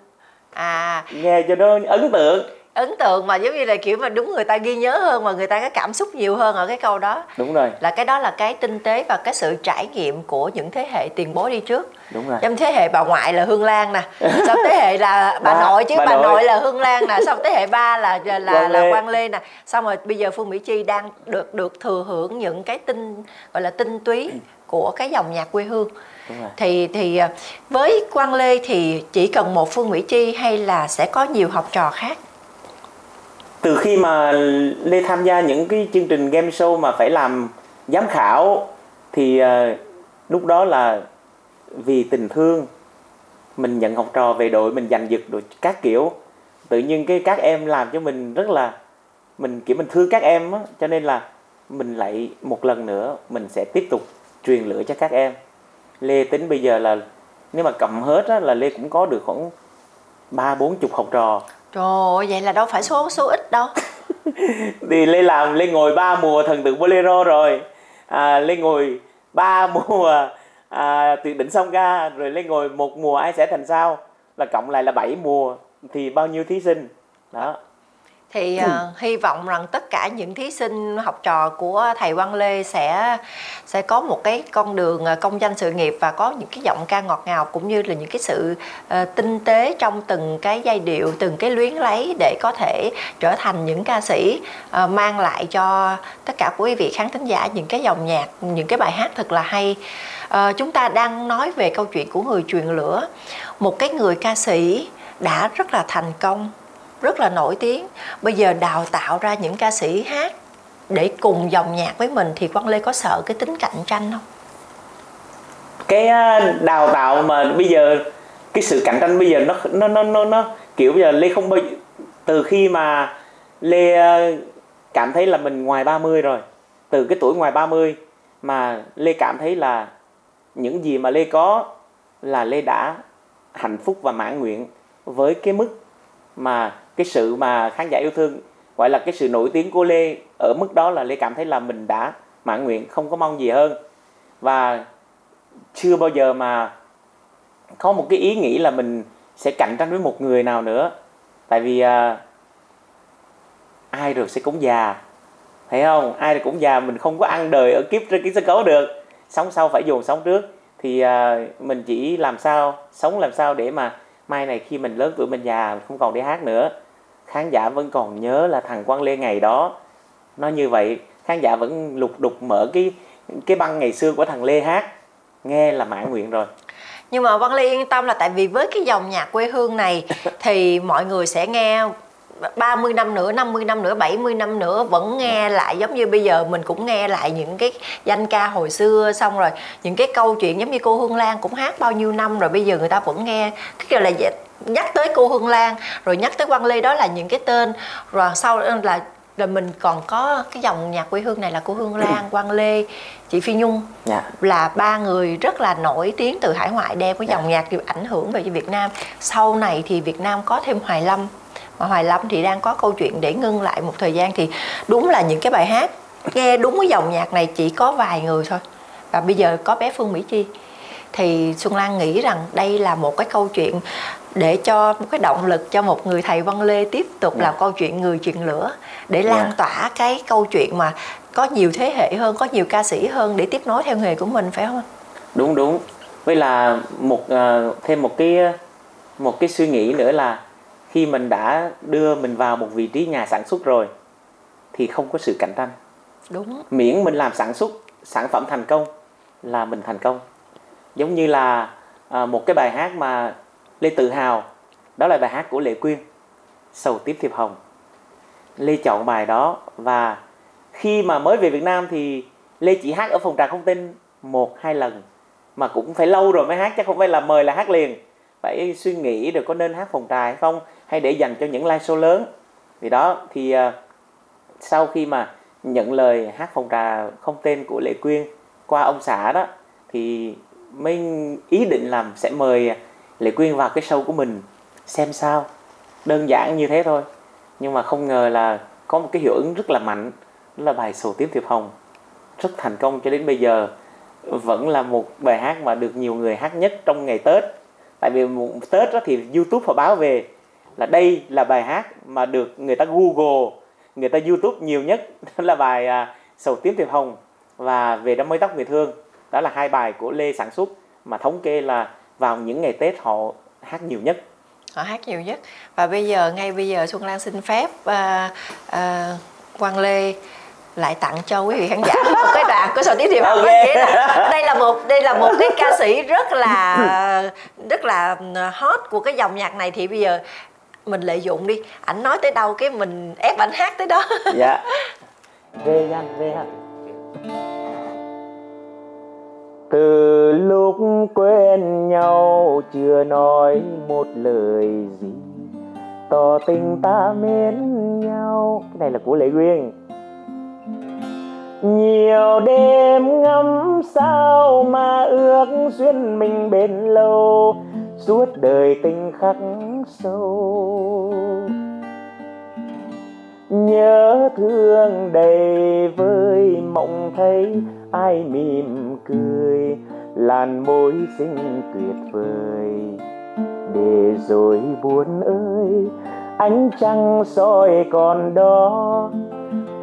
à. Nghe cho nó ấn tượng ấn tượng mà giống như là kiểu mà đúng người ta ghi nhớ hơn mà người ta có cảm xúc nhiều hơn ở cái câu đó. Đúng rồi. Là cái đó là cái tinh tế và cái sự trải nghiệm của những thế hệ tiền bối đi trước. Đúng rồi. Trong thế hệ bà ngoại là hương lan nè sau thế hệ là bà, bà nội chứ bà, bà nội. nội là hương lan nè sau thế hệ ba là là là quang, là quang lê nè. Xong rồi bây giờ phương mỹ chi đang được được thừa hưởng những cái tinh gọi là tinh túy của cái dòng nhạc quê hương. Thì thì à, với Quang Lê thì chỉ cần một Phương Mỹ Chi hay là sẽ có nhiều học trò khác từ khi mà Lê tham gia những cái chương trình game show mà phải làm giám khảo thì uh, lúc đó là vì tình thương. Mình nhận học trò về đội mình giành giật được các kiểu. Tự nhiên cái các em làm cho mình rất là mình kiểu mình thương các em á cho nên là mình lại một lần nữa mình sẽ tiếp tục truyền lửa cho các em. Lê tính bây giờ là nếu mà cầm hết á, là lê cũng có được khoảng ba bốn chục học trò trời ơi vậy là đâu phải số số ít đâu. Thì lê làm lê ngồi ba mùa thần tượng bolero rồi. À, lê ngồi ba mùa à, tuyệt đỉnh song ca rồi lê ngồi một mùa ai sẽ thành sao? Là cộng lại là bảy mùa thì bao nhiêu thí sinh? Đó thì uh, hy vọng rằng tất cả những thí sinh học trò của thầy Quang Lê sẽ sẽ có một cái con đường uh, công danh sự nghiệp và có những cái giọng ca ngọt ngào cũng như là những cái sự uh, tinh tế trong từng cái giai điệu từng cái luyến lấy để có thể trở thành những ca sĩ uh, mang lại cho tất cả quý vị khán thính giả những cái dòng nhạc những cái bài hát thật là hay. Uh, chúng ta đang nói về câu chuyện của người truyền lửa. Một cái người ca sĩ đã rất là thành công rất là nổi tiếng. Bây giờ đào tạo ra những ca sĩ hát để cùng dòng nhạc với mình thì quang lê có sợ cái tính cạnh tranh không? Cái à, đào tạo mà bây giờ cái sự cạnh tranh bây giờ nó nó nó nó, nó kiểu bây giờ lê không bao từ khi mà lê à, cảm thấy là mình ngoài 30 rồi từ cái tuổi ngoài 30 mà lê cảm thấy là những gì mà lê có là lê đã hạnh phúc và mãn nguyện với cái mức mà cái sự mà khán giả yêu thương gọi là cái sự nổi tiếng của Lê ở mức đó là Lê cảm thấy là mình đã mãn nguyện không có mong gì hơn. Và chưa bao giờ mà có một cái ý nghĩ là mình sẽ cạnh tranh với một người nào nữa. Tại vì à, ai rồi sẽ cũng già thấy không? Ai rồi cũng già mình không có ăn đời ở kiếp trên cái sân khấu được. Sống sau phải dồn sống trước. Thì à, mình chỉ làm sao sống làm sao để mà mai này khi mình lớn tuổi mình già không còn đi hát nữa. Khán giả vẫn còn nhớ là thằng Quang Lê ngày đó. Nó như vậy khán giả vẫn lục đục mở cái cái băng ngày xưa của thằng Lê hát. Nghe là mãn nguyện rồi. Nhưng mà Quang Lê yên tâm là tại vì với cái dòng nhạc quê hương này thì mọi người sẽ nghe 30 năm nữa, 50 năm nữa, 70 năm nữa vẫn nghe lại giống như bây giờ mình cũng nghe lại những cái danh ca hồi xưa xong rồi những cái câu chuyện giống như cô Hương Lan cũng hát bao nhiêu năm rồi bây giờ người ta vẫn nghe cái kiểu là nhắc tới cô Hương Lan rồi nhắc tới Quang Lê đó là những cái tên rồi sau là rồi mình còn có cái dòng nhạc quê hương này là cô Hương Lan, Quang Lê, chị Phi Nhung yeah. Dạ. là ba người rất là nổi tiếng từ hải ngoại đem cái dòng yeah. Dạ. nhạc ảnh hưởng về Việt Nam. Sau này thì Việt Nam có thêm Hoài Lâm Hoài Lâm thì đang có câu chuyện để ngưng lại một thời gian thì đúng là những cái bài hát nghe đúng cái dòng nhạc này chỉ có vài người thôi và bây giờ có bé Phương Mỹ Chi thì Xuân Lan nghĩ rằng đây là một cái câu chuyện để cho một cái động lực cho một người thầy Văn Lê tiếp tục yeah. làm câu chuyện người truyền lửa để lan yeah. tỏa cái câu chuyện mà có nhiều thế hệ hơn có nhiều ca sĩ hơn để tiếp nối theo nghề của mình phải không đúng đúng với là một uh, thêm một cái một cái suy nghĩ nữa là khi mình đã đưa mình vào một vị trí nhà sản xuất rồi thì không có sự cạnh tranh. Đúng. Miễn mình làm sản xuất sản phẩm thành công là mình thành công. Giống như là à, một cái bài hát mà lê tự hào đó là bài hát của lệ quyên sầu tiếp thiệp hồng. Lê chọn bài đó và khi mà mới về việt nam thì lê chỉ hát ở phòng trà không tin một hai lần mà cũng phải lâu rồi mới hát chứ không phải là mời là hát liền. Phải suy nghĩ được có nên hát phòng trà hay không hay để dành cho những live show lớn. Vì đó thì uh, sau khi mà nhận lời hát phòng trà không tên của lệ quyên qua ông xã đó thì mới ý định làm sẽ mời lệ quyên vào cái show của mình xem sao. Đơn giản như thế thôi nhưng mà không ngờ là có một cái hiệu ứng rất là mạnh đó là bài sầu tím thiệp hồng. Rất thành công cho đến bây giờ vẫn là một bài hát mà được nhiều người hát nhất trong ngày tết. Tại vì một tết đó thì youtube họ báo về là đây là bài hát mà được người ta Google, người ta YouTube nhiều nhất. Đó là bài à, Sầu tím tiệp hồng và về đám mây tóc người thương. Đó là hai bài của Lê sản xuất mà thống kê là vào những ngày Tết họ hát nhiều nhất. Họ hát nhiều nhất. Và bây giờ ngay bây giờ Xuân Lan xin phép uh, uh, Quang Lê lại tặng cho quý vị khán giả một cái đoạn của sầu tiếp thì okay. là đây là một đây là một cái ca sĩ rất là rất là hot của cái dòng nhạc này. Thì bây giờ mình lợi dụng đi. Ảnh nói tới đâu cái mình ép ảnh hát tới đó. Dạ. Về anh về anh từ lúc quen nhau chưa nói một lời gì tỏ tình ta mến nhau. Cái này là của lệ quyên nhiều đêm ngắm sao mà ước duyên mình bền lâu suốt đời tình khắc sâu. Nhớ thương đầy vơi, mộng thấy ai mỉm cười, làn môi xinh tuyệt vời. Để rồi buồn ơi, ánh trăng soi còn đó.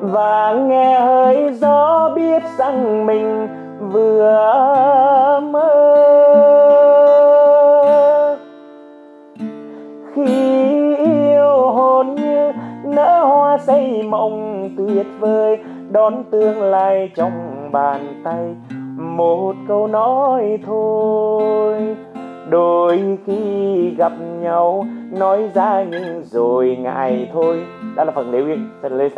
Và nghe hơi gió biết rằng mình vừa mơ khi yêu hồn như nở hoa xây mộng tuyệt vời, đón tương lai trong bàn tay. Một câu nói thôi, đôi khi gặp nhau, nói ra nhưng rồi ngại thôi. Đó là phần lệ uyên lê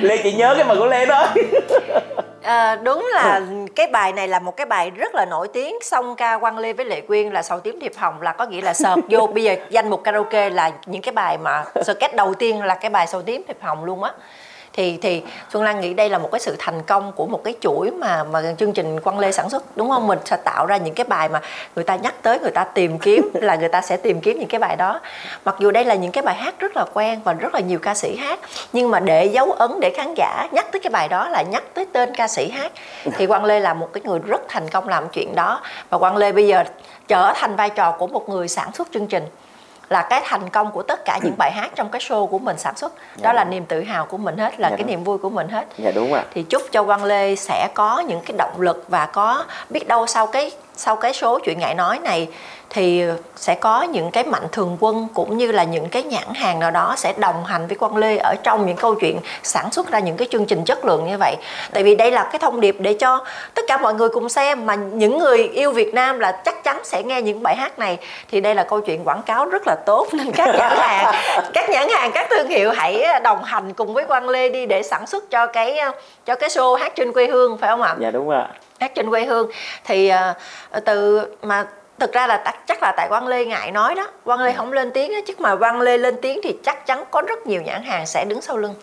lê chỉ nhớ cái phần của lê đó. À, đúng là cái bài này là một cái bài rất là nổi tiếng. Song ca Quang Lê với Lệ Quyên là sầu tím thiệp hồng là có nghĩa là sợt vô. Bây giờ danh mục karaoke là những cái bài mà sơ kết đầu tiên là cái bài sầu tím thiệp hồng luôn á thì thì Xuân Lan nghĩ đây là một cái sự thành công của một cái chuỗi mà mà chương trình Quang Lê sản xuất đúng không? Mình sẽ tạo ra những cái bài mà người ta nhắc tới người ta tìm kiếm là người ta sẽ tìm kiếm những cái bài đó. Mặc dù đây là những cái bài hát rất là quen và rất là nhiều ca sĩ hát nhưng mà để dấu ấn để khán giả nhắc tới cái bài đó là nhắc tới tên ca sĩ hát. Thì Quang Lê là một cái người rất thành công làm chuyện đó. Và Quang Lê bây giờ trở thành vai trò của một người sản xuất chương trình là cái thành công của tất cả những bài hát trong cái show của mình sản xuất. Dạ đó là niềm tự hào của mình hết là dạ cái đúng. niềm vui của mình hết. Dạ đúng ạ. Thì chúc cho Quang Lê sẽ có những cái động lực và có biết đâu sau cái sau cái số chuyện ngại nói này thì sẽ có những cái mạnh thường quân cũng như là những cái nhãn hàng nào đó sẽ đồng hành với Quang Lê ở trong những câu chuyện sản xuất ra những cái chương trình chất lượng như vậy. Tại vì đây là cái thông điệp để cho tất cả mọi người cùng xem mà những người yêu Việt Nam là chắc chắn sẽ nghe những bài hát này thì đây là câu chuyện quảng cáo rất là tốt nên các nhãn hàng các nhãn hàng các thương hiệu hãy đồng hành cùng với Quang Lê đi để sản xuất cho cái cho cái show hát trên quê hương phải không ạ? Dạ đúng ạ. Hát trên quê hương thì uh, từ mà thực ra là chắc là tại Quang Lê ngại nói đó Quang Lê ừ. không lên tiếng đó chứ mà Quang Lê lên tiếng thì chắc chắn có rất nhiều nhãn hàng sẽ đứng sau lưng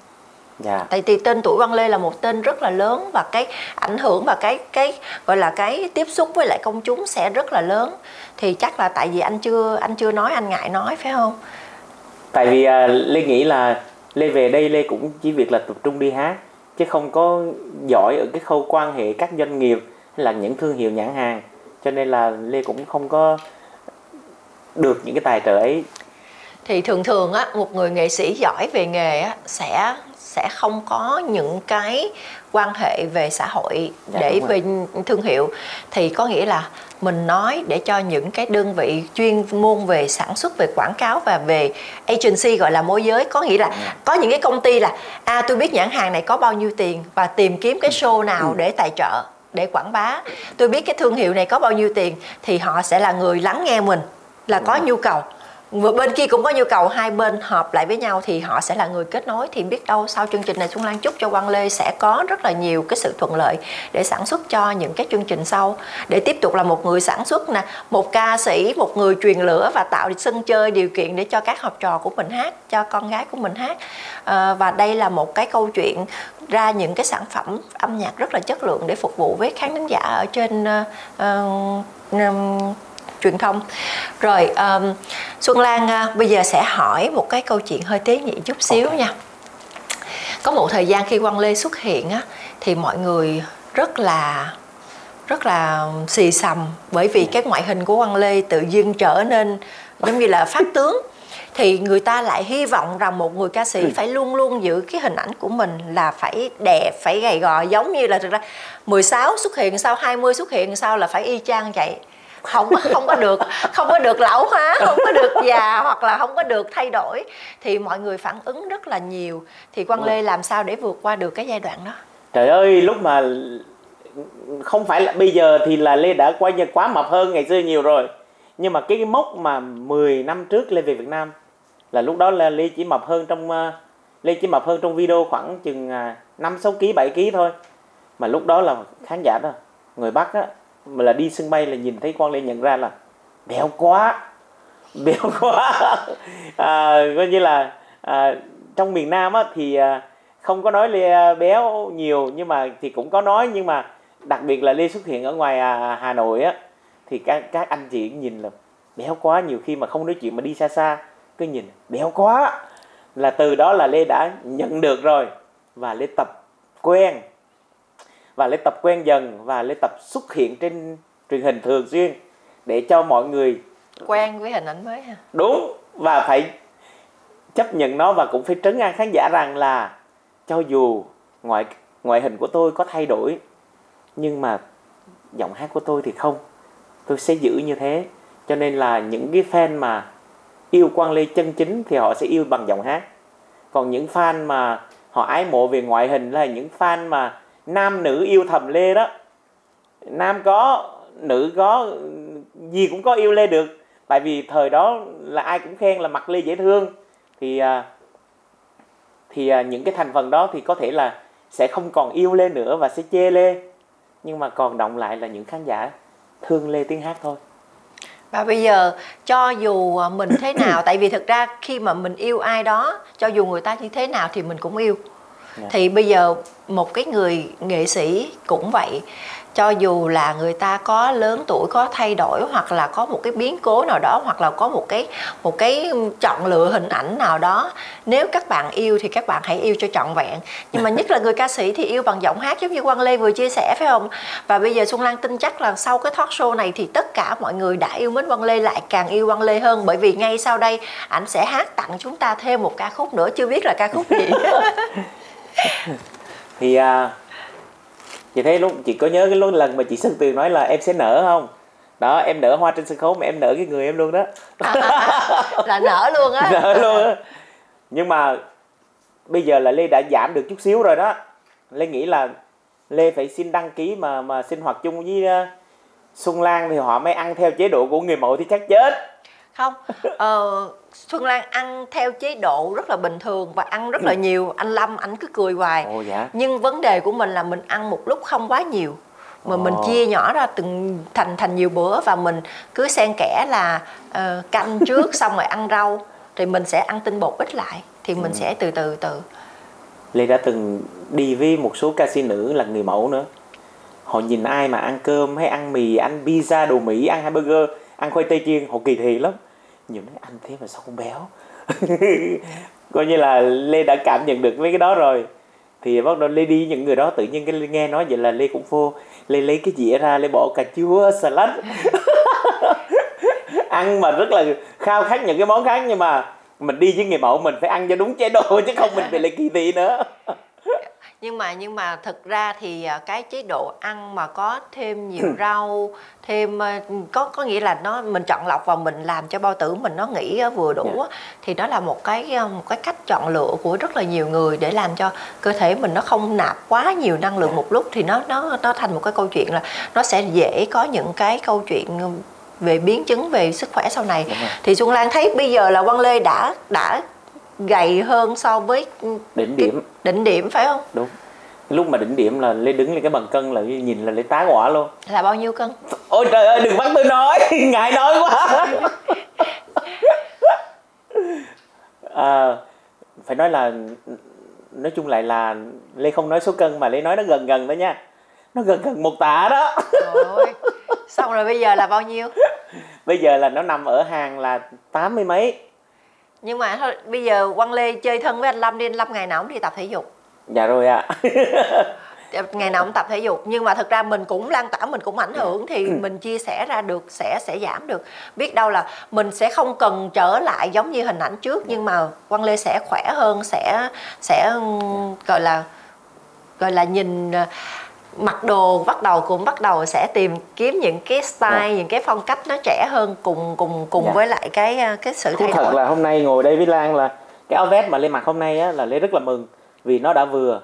Yeah. Dạ. Tại vì tên tuổi Quang Lê là một tên rất là lớn và cái ảnh hưởng và cái cái gọi là cái tiếp xúc với lại công chúng sẽ rất là lớn thì chắc là tại vì anh chưa anh chưa nói anh ngại nói phải không? Tại vì uh, Lê nghĩ là Lê về đây Lê cũng chỉ việc là tập trung đi hát chứ không có giỏi ở cái khâu quan hệ các doanh nghiệp hay là những thương hiệu nhãn hàng cho nên là lê cũng không có được những cái tài trợ ấy. Thì thường thường á một người nghệ sĩ giỏi về nghề á sẽ sẽ không có những cái quan hệ về xã hội dạ, để về thương hiệu. Thì có nghĩa là mình nói để cho những cái đơn vị chuyên môn về sản xuất về quảng cáo và về agency gọi là môi giới có nghĩa là có những cái công ty là à tôi biết nhãn hàng này có bao nhiêu tiền và tìm kiếm cái show nào ừ. để tài trợ để quảng bá. Tôi biết cái thương hiệu này có bao nhiêu tiền thì họ sẽ là người lắng nghe mình là có nhu cầu bên kia cũng có nhu cầu hai bên hợp lại với nhau thì họ sẽ là người kết nối. Thì biết đâu sau chương trình này Xuân Lan chúc cho Quang Lê sẽ có rất là nhiều cái sự thuận lợi để sản xuất cho những cái chương trình sau. Để tiếp tục là một người sản xuất nè một ca sĩ một người truyền lửa và tạo sân chơi điều kiện để cho các học trò của mình hát cho con gái của mình hát. À, và đây là một cái câu chuyện ra những cái sản phẩm âm nhạc rất là chất lượng để phục vụ với khán giả ở trên uh, uh, truyền thông rồi um, xuân lan uh, bây giờ sẽ hỏi một cái câu chuyện hơi tế nhị chút xíu okay. nha có một thời gian khi quang lê xuất hiện á thì mọi người rất là rất là xì xầm bởi vì cái ngoại hình của quang lê tự dưng trở nên giống như là phát tướng thì người ta lại hy vọng rằng một người ca sĩ ừ. phải luôn luôn giữ cái hình ảnh của mình là phải đẹp phải gầy gò giống như là thực ra 16 xuất hiện sau 20 xuất hiện sau là phải y chang vậy không không có được không có được lão hóa không có được già hoặc là không có được thay đổi. Thì mọi người phản ứng rất là nhiều. Thì quang lê làm sao để vượt qua được cái giai đoạn đó? Trời ơi lúc mà không phải là bây giờ thì là lê đã quay quá mập hơn ngày xưa nhiều rồi. Nhưng mà cái mốc mà 10 năm trước lê về việt nam là lúc đó là lê chỉ mập hơn trong uh, lê chỉ mập hơn trong video khoảng chừng uh, năm sáu ký bảy ký thôi. Mà lúc đó là khán giả đó người bắc á mà là đi sân bay là nhìn thấy quang lê nhận ra là béo quá béo quá. À, coi như là à, trong miền nam á thì à, không có nói lê à, béo nhiều nhưng mà thì cũng có nói nhưng mà đặc biệt là lê xuất hiện ở ngoài à, hà nội á thì các các anh chị nhìn là béo quá nhiều khi mà không nói chuyện mà đi xa xa cứ nhìn béo quá. Là từ đó là lê đã nhận được rồi và lê tập quen và lê tập quen dần và lê tập xuất hiện trên truyền hình thường xuyên để cho mọi người quen với hình ảnh mới ha. Đúng và phải chấp nhận nó và cũng phải trấn an khán giả rằng là cho dù ngoại ngoại hình của tôi có thay đổi nhưng mà giọng hát của tôi thì không. Tôi sẽ giữ như thế. Cho nên là những cái fan mà yêu Quang Lê chân chính thì họ sẽ yêu bằng giọng hát. Còn những fan mà họ ái mộ về ngoại hình là những fan mà nam nữ yêu thầm Lê đó. Nam có, nữ có, gì cũng có yêu Lê được. Tại vì thời đó là ai cũng khen là mặt Lê dễ thương. Thì à, thì à, những cái thành phần đó thì có thể là sẽ không còn yêu Lê nữa và sẽ chê Lê. Nhưng mà còn động lại là những khán giả thương Lê tiếng hát thôi. Và bây giờ, cho dù à, mình thế nào, tại vì thực ra khi mà mình yêu ai đó, cho dù người ta như thế nào thì mình cũng yêu yeah. Dạ. thì bây giờ một cái người nghệ sĩ cũng vậy cho dù là người ta có lớn tuổi có thay đổi hoặc là có một cái biến cố nào đó hoặc là có một cái một cái chọn lựa hình ảnh nào đó nếu các bạn yêu thì các bạn hãy yêu cho trọn vẹn nhưng mà nhất là người ca sĩ thì yêu bằng giọng hát giống như quang lê vừa chia sẻ phải không và bây giờ xuân lan tin chắc là sau cái talk show này thì tất cả mọi người đã yêu mến quang lê lại càng yêu quang lê hơn bởi vì ngay sau đây ảnh sẽ hát tặng chúng ta thêm một ca khúc nữa chưa biết là ca khúc gì thì uh, chị thấy lúc chị có nhớ cái lúc lần mà chị Sơn Tuyền nói là em sẽ nở không? Đó em nở hoa trên sân khấu mà em nở cái người em luôn đó. À, là nở luôn á. Nở luôn á. Nhưng mà bây giờ là lê đã giảm được chút xíu rồi đó. Lê nghĩ là lê phải xin đăng ký mà mà sinh hoạt chung với uh, xuân lan thì họ mới ăn theo chế độ của người mẫu thì chắc chết không? Ờ, Xuân Lan ăn theo chế độ rất là bình thường và ăn rất là ừ. nhiều. Anh Lâm anh cứ cười hoài. Ồ, dạ. nhưng vấn đề của mình là mình ăn một lúc không quá nhiều. Mà mình chia nhỏ ra từng thành thành nhiều bữa và mình cứ xen kẽ là uh, canh trước xong rồi ăn rau thì mình sẽ ăn tinh bột ít lại thì mình ừ. sẽ từ từ từ. Lê đã từng đi với một số ca sĩ nữ là người mẫu nữa. Họ nhìn ai mà ăn cơm hay ăn mì ăn pizza đồ mỹ ăn hamburger ăn khoai tây chiên họ kỳ thị lắm nhiều nói ăn thế mà sao không béo? Coi như là lê đã cảm nhận được mấy cái đó rồi. Thì bắt đầu lê đi những người đó, tự nhiên cái nghe nói vậy là lê cũng vô. Lê lấy cái dĩa ra, lê bỏ cà chua, salad. Ăn mà rất là khao khát những cái món khác, nhưng mà mình đi với người mẫu mình phải ăn cho đúng chế độ, chứ không mình bị lại kỳ thị nữa nhưng mà nhưng mà thực ra thì à, cái chế độ ăn mà có thêm nhiều rau thêm có có nghĩa là nó mình chọn lọc và mình làm cho bao tử mình nó nghỉ vừa đủ yeah. Dạ. thì đó là một cái một cái cách chọn lựa của rất là nhiều người để làm cho cơ thể mình nó không nạp quá nhiều năng lượng một lúc thì nó nó nó thành một cái câu chuyện là nó sẽ dễ có những cái câu chuyện về biến chứng về sức khỏe sau này thì xuân lan thấy bây giờ là quang lê đã đã gầy hơn so với đỉnh điểm. đỉnh điểm phải không? Đúng. Lúc mà đỉnh điểm là lấy đứng lên cái bằng cân là nhìn là lấy tá quả luôn. Là bao nhiêu cân? Ôi trời ơi đừng bắt tôi nói ngại nói quá. À, phải nói là nói chung lại là lê không nói số cân mà lê nói nó gần gần đó nha. Nó gần gần một tạ đó. Ôi, xong rồi bây giờ là bao nhiêu? Bây giờ là nó nằm ở hàng là tám mươi mấy nhưng mà thôi bây giờ quang lê chơi thân với anh lâm đi anh lâm ngày nào cũng đi tập thể dục. Dạ rồi ạ. Ngày nào cũng tập thể dục nhưng mà thực ra mình cũng lan tỏa mình cũng ảnh hưởng thì ừ. mình chia sẻ ra được sẽ sẽ giảm được. Biết đâu là mình sẽ không cần trở lại giống như hình ảnh trước nhưng mà quang lê sẽ khỏe hơn sẽ sẽ gọi là gọi là nhìn mặc đồ bắt đầu cũng bắt đầu sẽ tìm kiếm những cái style yeah. Dạ. những cái phong cách nó trẻ hơn cùng cùng cùng yeah. Dạ. với lại cái cái sự thay đổi. thật là hôm nay ngồi đây với Lan là cái áo vest mà Lê mặc hôm nay á, là Lê rất là mừng vì nó đã vừa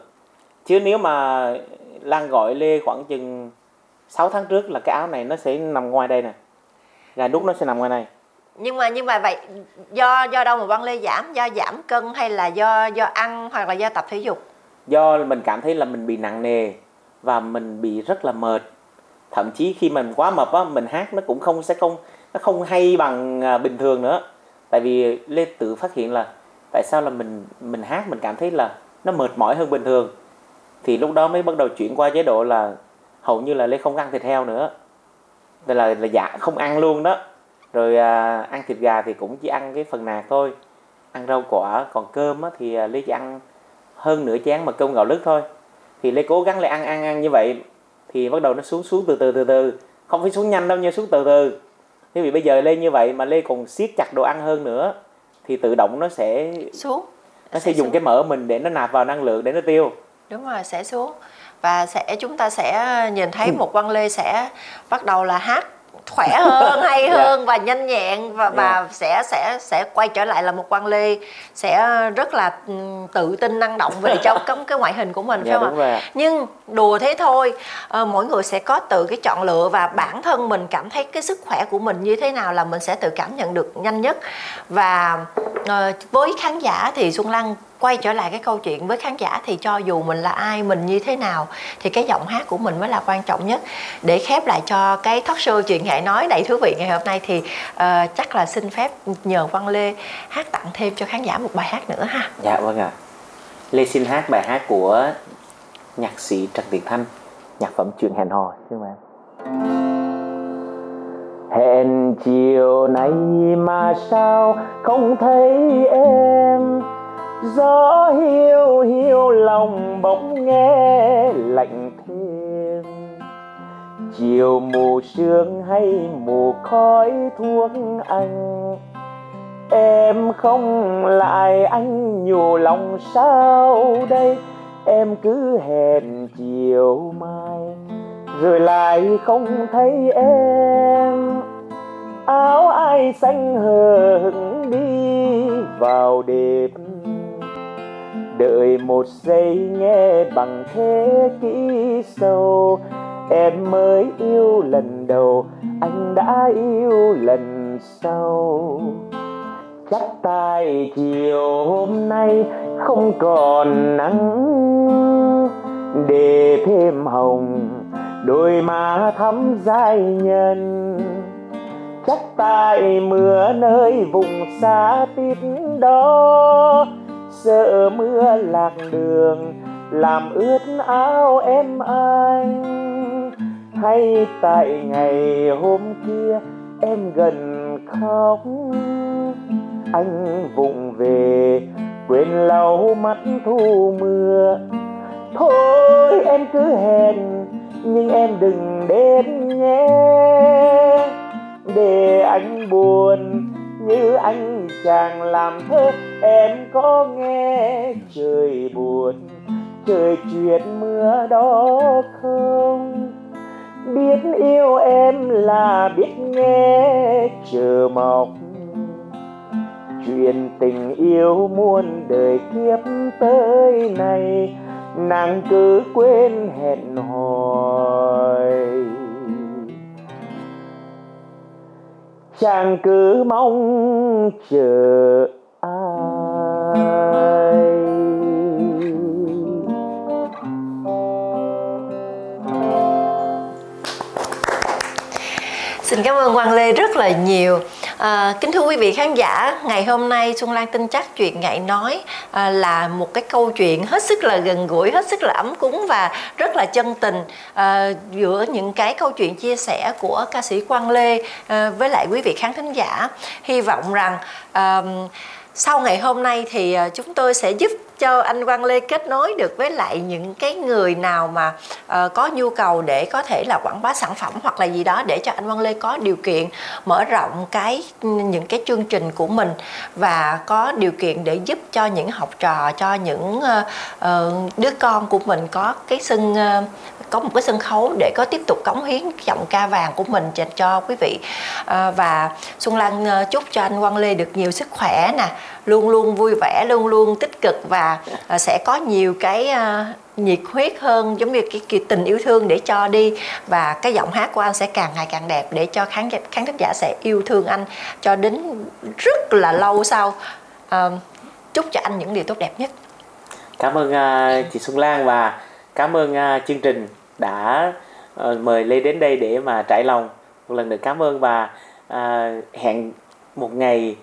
chứ nếu mà Lan gọi Lê khoảng chừng 6 tháng trước là cái áo này nó sẽ nằm ngoài đây nè gà đúc nó sẽ nằm ngoài này nhưng mà nhưng mà vậy do do đâu mà Văn Lê giảm do giảm cân hay là do do ăn hoặc là do tập thể dục do mình cảm thấy là mình bị nặng nề và mình bị rất là mệt. Thậm chí khi mình quá mập á mình hát nó cũng không sẽ không nó không hay bằng à, bình thường nữa. Tại vì lê tự phát hiện là tại sao là mình mình hát mình cảm thấy là nó mệt mỏi hơn bình thường. Thì lúc đó mới bắt đầu chuyển qua chế độ là hầu như là lê không ăn thịt heo nữa. Đây là là dạ không ăn luôn đó. Rồi à, ăn thịt gà thì cũng chỉ ăn cái phần nạc thôi. Ăn rau quả còn cơm á, thì à, lê chỉ ăn hơn nửa chén mà cơm gạo lứt thôi thì lê cố gắng lại ăn ăn ăn như vậy thì bắt đầu nó xuống xuống từ từ từ từ. Không phải xuống nhanh đâu nhưng xuống từ từ. Thế vì bây giờ lê như vậy mà lê còn siết chặt đồ ăn hơn nữa thì tự động nó sẽ xuống. Nó sẽ, sẽ dùng xuống. cái mỡ mình để nó nạp vào năng lượng để nó tiêu. Đúng rồi sẽ xuống. Và sẽ chúng ta sẽ nhìn thấy ừ. một quan lê sẽ bắt đầu là hát khỏe hơn hay dạ. hơn yeah. và nhanh nhẹn và và yeah. Dạ. sẽ sẽ sẽ quay trở lại là một quan lê sẽ rất là tự tin năng động về trong cái, cái ngoại hình của mình yeah, phải không ạ nhưng đùa thế thôi à, mỗi người sẽ có tự cái chọn lựa và bản thân mình cảm thấy cái sức khỏe của mình như thế nào là mình sẽ tự cảm nhận được nhanh nhất và à, với khán giả thì xuân lan quay trở lại cái câu chuyện với khán giả thì cho dù mình là ai mình như thế nào thì cái giọng hát của mình mới là quan trọng nhất. Để khép lại cho cái thoát show chuyện hãy nói đầy thú vị ngày hôm nay thì uh, chắc là xin phép nhờ Văn Lê hát tặng thêm cho khán giả một bài hát nữa ha. Dạ vâng ạ. Lê xin hát bài hát của nhạc sĩ Trần Tiền Thanh nhạc phẩm chuyện hẹn hò xin mời hẹn chiều nay mà sao không thấy em? Gió hiu hiu lòng bỗng nghe lạnh thêm. Chiều mù sương hay mù khói thuốc anh, em không lại anh nhủ lòng sao đây? Em cứ hẹn chiều mai, rồi lại không thấy em. Áo ai xanh hờ hững đi vào đêm đợi một giây nghe bằng thế kỹ sâu, em mới yêu lần đầu, anh đã yêu lần sau. Chắc tay chiều hôm nay không còn nắng, để thêm hồng đôi má thắm dài nhân. Chắc tại mưa nơi vùng xa tít đó sợ mưa lạc đường, làm ướt áo em anh. Hay tại ngày hôm kia em gần khóc, anh vụng về quên lau mắt thu mưa. Thôi em cứ hẹn, nhưng em đừng đến nhé. Để anh buồn như anh chàng làm thơ, em có nghe trời buồn trời chuyện mưa đó không biết yêu em là biết nghe, chờ mọc. chuyện tình yêu muôn đời kiếp tới này nàng cứ quên hẹn hò chàng cứ mong chờ ơn Hoàng Lê rất là nhiều. À, kính thưa quý vị khán giả, ngày hôm nay Xuân Lan tin chắc chuyện ngại nói à, là một cái câu chuyện hết sức là gần gũi, hết sức là ấm cúng và rất là chân tình à, giữa những cái câu chuyện chia sẻ của ca sĩ Quang Lê à, với lại quý vị khán thính giả. Hy vọng rằng à, sau ngày hôm nay thì à, chúng tôi sẽ giúp cho anh Quang Lê kết nối được với lại những cái người nào mà uh, có nhu cầu để có thể là quảng bá sản phẩm hoặc là gì đó để cho anh Quang Lê có điều kiện mở rộng cái những cái chương trình của mình và có điều kiện để giúp cho những học trò cho những uh, uh, đứa con của mình có cái sân uh, có một cái sân khấu để có tiếp tục cống hiến giọng ca vàng của mình dành cho quý vị. À, và Xuân Lan ờ, chúc cho anh Quang Lê được nhiều sức khỏe nè luôn luôn vui vẻ luôn luôn tích cực và à, sẽ có nhiều cái à, nhiệt huyết hơn giống như cái, cái tình yêu thương để cho đi. Và cái giọng hát của anh sẽ càng ngày càng đẹp để cho khán khán thính giả sẽ yêu thương anh cho đến rất là lâu sau. À, chúc cho anh những điều tốt đẹp nhất. Cảm ơn uh, chị Xuân Lan và cảm ơn uh, chương trình đã uh, mời Lê đến đây để mà trải lòng. Một lần nữa cảm ơn và uh, hẹn một ngày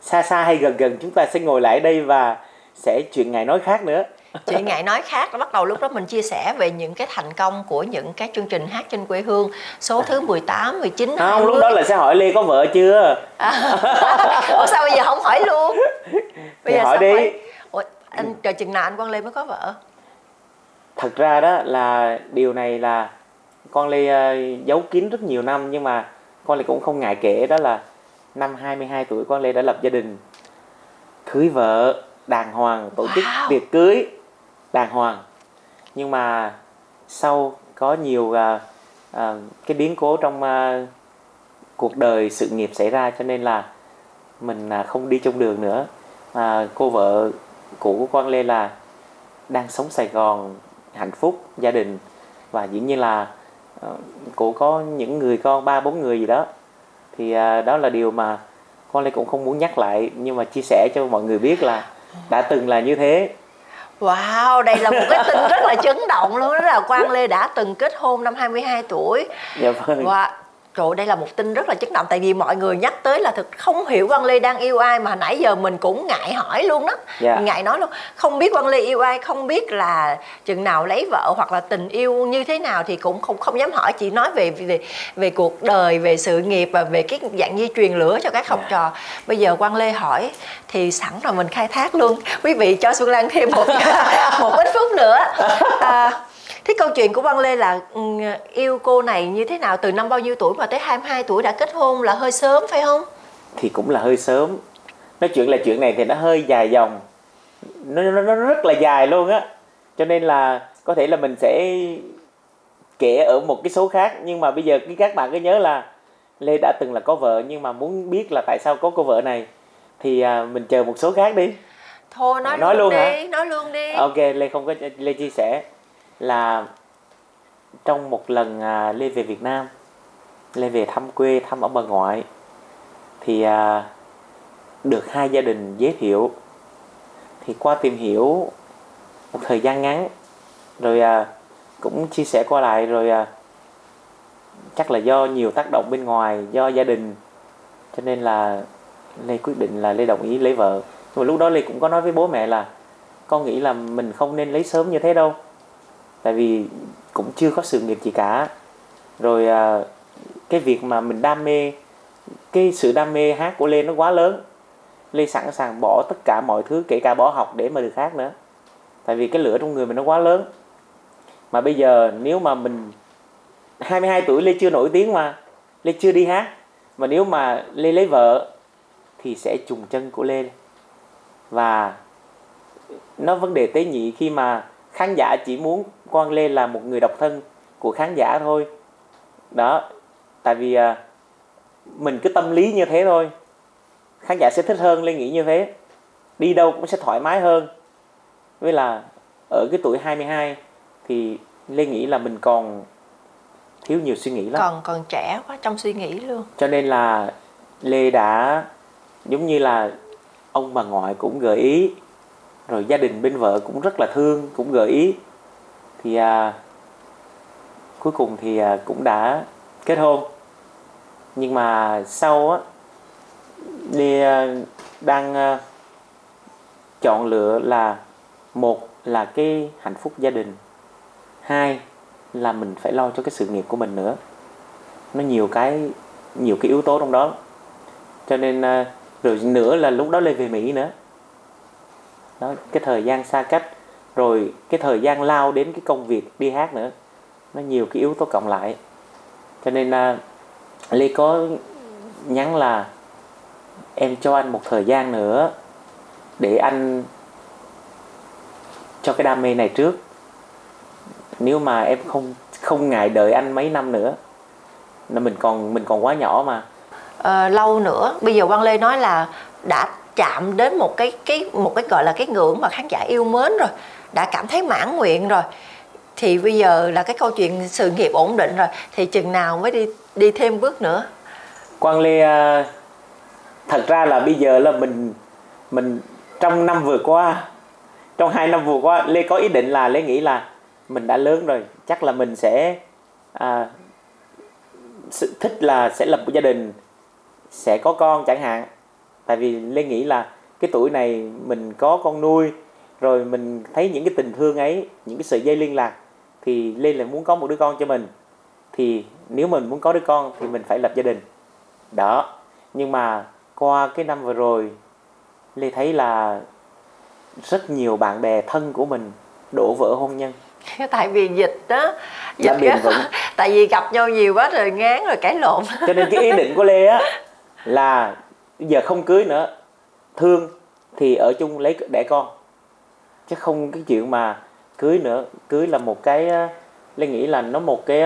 xa xa hay gần gần chúng ta sẽ ngồi lại đây và sẽ chuyện ngày nói khác nữa. Chuyện ngày nói khác bắt đầu lúc đó mình chia sẻ về những cái thành công của những cái chương trình hát trên quê hương số thứ 18, 19 không 20. lúc đó là sẽ hỏi Lê có vợ chưa? À. Ủa sao bây giờ không hỏi luôn? Bây giờ hỏi đi. hỏi... Ủa, anh chờ chừng nào anh Quang Lê mới có vợ thật ra đó là điều này là con Lê uh, giấu kín rất nhiều năm nhưng mà con Lê cũng không ngại kể đó là năm 22 tuổi con Lê đã lập gia đình cưới vợ đàng hoàng tổ wow. chức tiệc cưới đàng hoàng nhưng mà sau có nhiều uh, uh, cái biến cố trong uh, cuộc đời sự nghiệp xảy ra cho nên là mình uh, không đi chung đường nữa uh, cô vợ cũ của con Lê là đang sống Sài Gòn hạnh phúc gia đình và dĩ nhiên là uh, cô có những người con ba bốn người gì đó thì uh, đó là điều mà con Lê cũng không muốn nhắc lại nhưng mà chia sẻ cho mọi người biết là đã từng là như thế Wow, đây là một cái tin rất là chấn động luôn đó là Quang Lê đã từng kết hôn năm 22 tuổi. Dạ vâng. Và Trời đây là một tin rất là chấn động tại vì mọi người nhắc tới là thực không hiểu Quang Lê đang yêu ai mà nãy giờ mình cũng ngại hỏi luôn đó. Yeah. Dạ. Ngại nói luôn. Không biết Quang Lê yêu ai, không biết là chừng nào lấy vợ hoặc là tình yêu như thế nào thì cũng không không dám hỏi, chỉ nói về về về cuộc đời, về sự nghiệp và về cái dạng di truyền lửa cho các học yeah. Dạ. trò. Bây giờ Quang Lê hỏi thì sẵn là mình khai thác luôn. Quý vị cho Xuân Lan thêm một một ít phút nữa. À, Thế câu chuyện của Văn Lê là ừ, yêu cô này như thế nào từ năm bao nhiêu tuổi mà tới 22 tuổi đã kết hôn là hơi sớm phải không? Thì cũng là hơi sớm. Nói chuyện là chuyện này thì nó hơi dài dòng. Nó nó, nó rất là dài luôn á. Cho nên là có thể là mình sẽ kể ở một cái số khác nhưng mà bây giờ các bạn cứ nhớ là Lê đã từng là có vợ nhưng mà muốn biết là tại sao có cô vợ này thì à, mình chờ một số khác đi. Thôi nói, nói luôn, luôn đi, hả? nói luôn đi. Ok, Lê không có Lê chia sẻ là trong một lần à, Lê về Việt Nam Lê về thăm quê thăm ông bà ngoại thì à, được hai gia đình giới thiệu. Thì qua tìm hiểu một thời gian ngắn rồi à, cũng chia sẻ qua lại rồi à, chắc là do nhiều tác động bên ngoài do gia đình cho nên là lê quyết định là lê đồng ý lấy vợ. Nhưng mà lúc đó lê cũng có nói với bố mẹ là con nghĩ là mình không nên lấy sớm như thế đâu tại vì cũng chưa có sự nghiệp gì cả. Rồi à, cái việc mà mình đam mê cái sự đam mê hát của lê nó quá lớn. Lê sẵn sàng bỏ tất cả mọi thứ kể cả bỏ học để mà được hát nữa. Tại vì cái lửa trong người mình nó quá lớn. Mà bây giờ nếu mà mình 22 tuổi lê chưa nổi tiếng mà lê chưa đi hát mà nếu mà lê lấy vợ thì sẽ trùng chân của lê. Và nó vấn đề tế nhị khi mà khán giả chỉ muốn Quang Lê là một người độc thân của khán giả thôi. Đó tại vì à, mình cứ tâm lý như thế thôi. Khán giả sẽ thích hơn Lê nghĩ như thế. Đi đâu cũng sẽ thoải mái hơn. Với là ở cái tuổi 22 thì Lê nghĩ là mình còn thiếu nhiều suy nghĩ lắm. Còn còn trẻ quá trong suy nghĩ luôn. Cho nên là Lê đã giống như là ông bà ngoại cũng gợi ý rồi gia đình bên vợ cũng rất là thương cũng gợi ý. Thì à, cuối cùng thì à, cũng đã kết hôn. Nhưng mà sau á đi à, đang à, chọn lựa là một là cái hạnh phúc gia đình hai là mình phải lo cho cái sự nghiệp của mình nữa. Nó nhiều cái nhiều cái yếu tố trong đó. Cho nên à, rồi nữa là lúc đó lên về mỹ nữa đó cái thời gian xa cách rồi cái thời gian lao đến cái công việc đi hát nữa nó nhiều cái yếu tố cộng lại. Cho nên uh, Lê có nhắn là em cho anh một thời gian nữa để anh cho cái đam mê này trước. Nếu mà em không không ngại đợi anh mấy năm nữa là mình còn mình còn quá nhỏ mà. À, lâu nữa. Bây giờ Quang Lê nói là đã chạm đến một cái cái một cái gọi là cái ngưỡng mà khán giả yêu mến rồi đã cảm thấy mãn nguyện rồi. Thì bây giờ là cái câu chuyện sự nghiệp ổn định rồi thì chừng nào mới đi đi thêm bước nữa? Quang Lê à, thật ra là bây giờ là mình mình trong năm vừa qua trong hai năm vừa qua Lê có ý định là Lê nghĩ là mình đã lớn rồi chắc là mình sẽ à, thích là sẽ lập một gia đình sẽ có con chẳng hạn tại vì Lê nghĩ là cái tuổi này mình có con nuôi rồi mình thấy những cái tình thương ấy những cái sợi dây liên lạc thì Lê lại muốn có một đứa con cho mình. Thì nếu mình muốn có đứa con thì mình phải lập gia đình. Đó nhưng mà qua cái năm vừa rồi Lê thấy là rất nhiều bạn bè thân của mình đổ vỡ hôn nhân. Tại vì dịch đó dịch bền vững tại vì gặp nhau nhiều quá rồi ngán rồi cãi lộn. Cho nên cái ý định của lê á là giờ không cưới nữa thương thì ở chung lấy đẻ con chứ không cái chuyện mà cưới nữa cưới là một cái lê nghĩ là nó một cái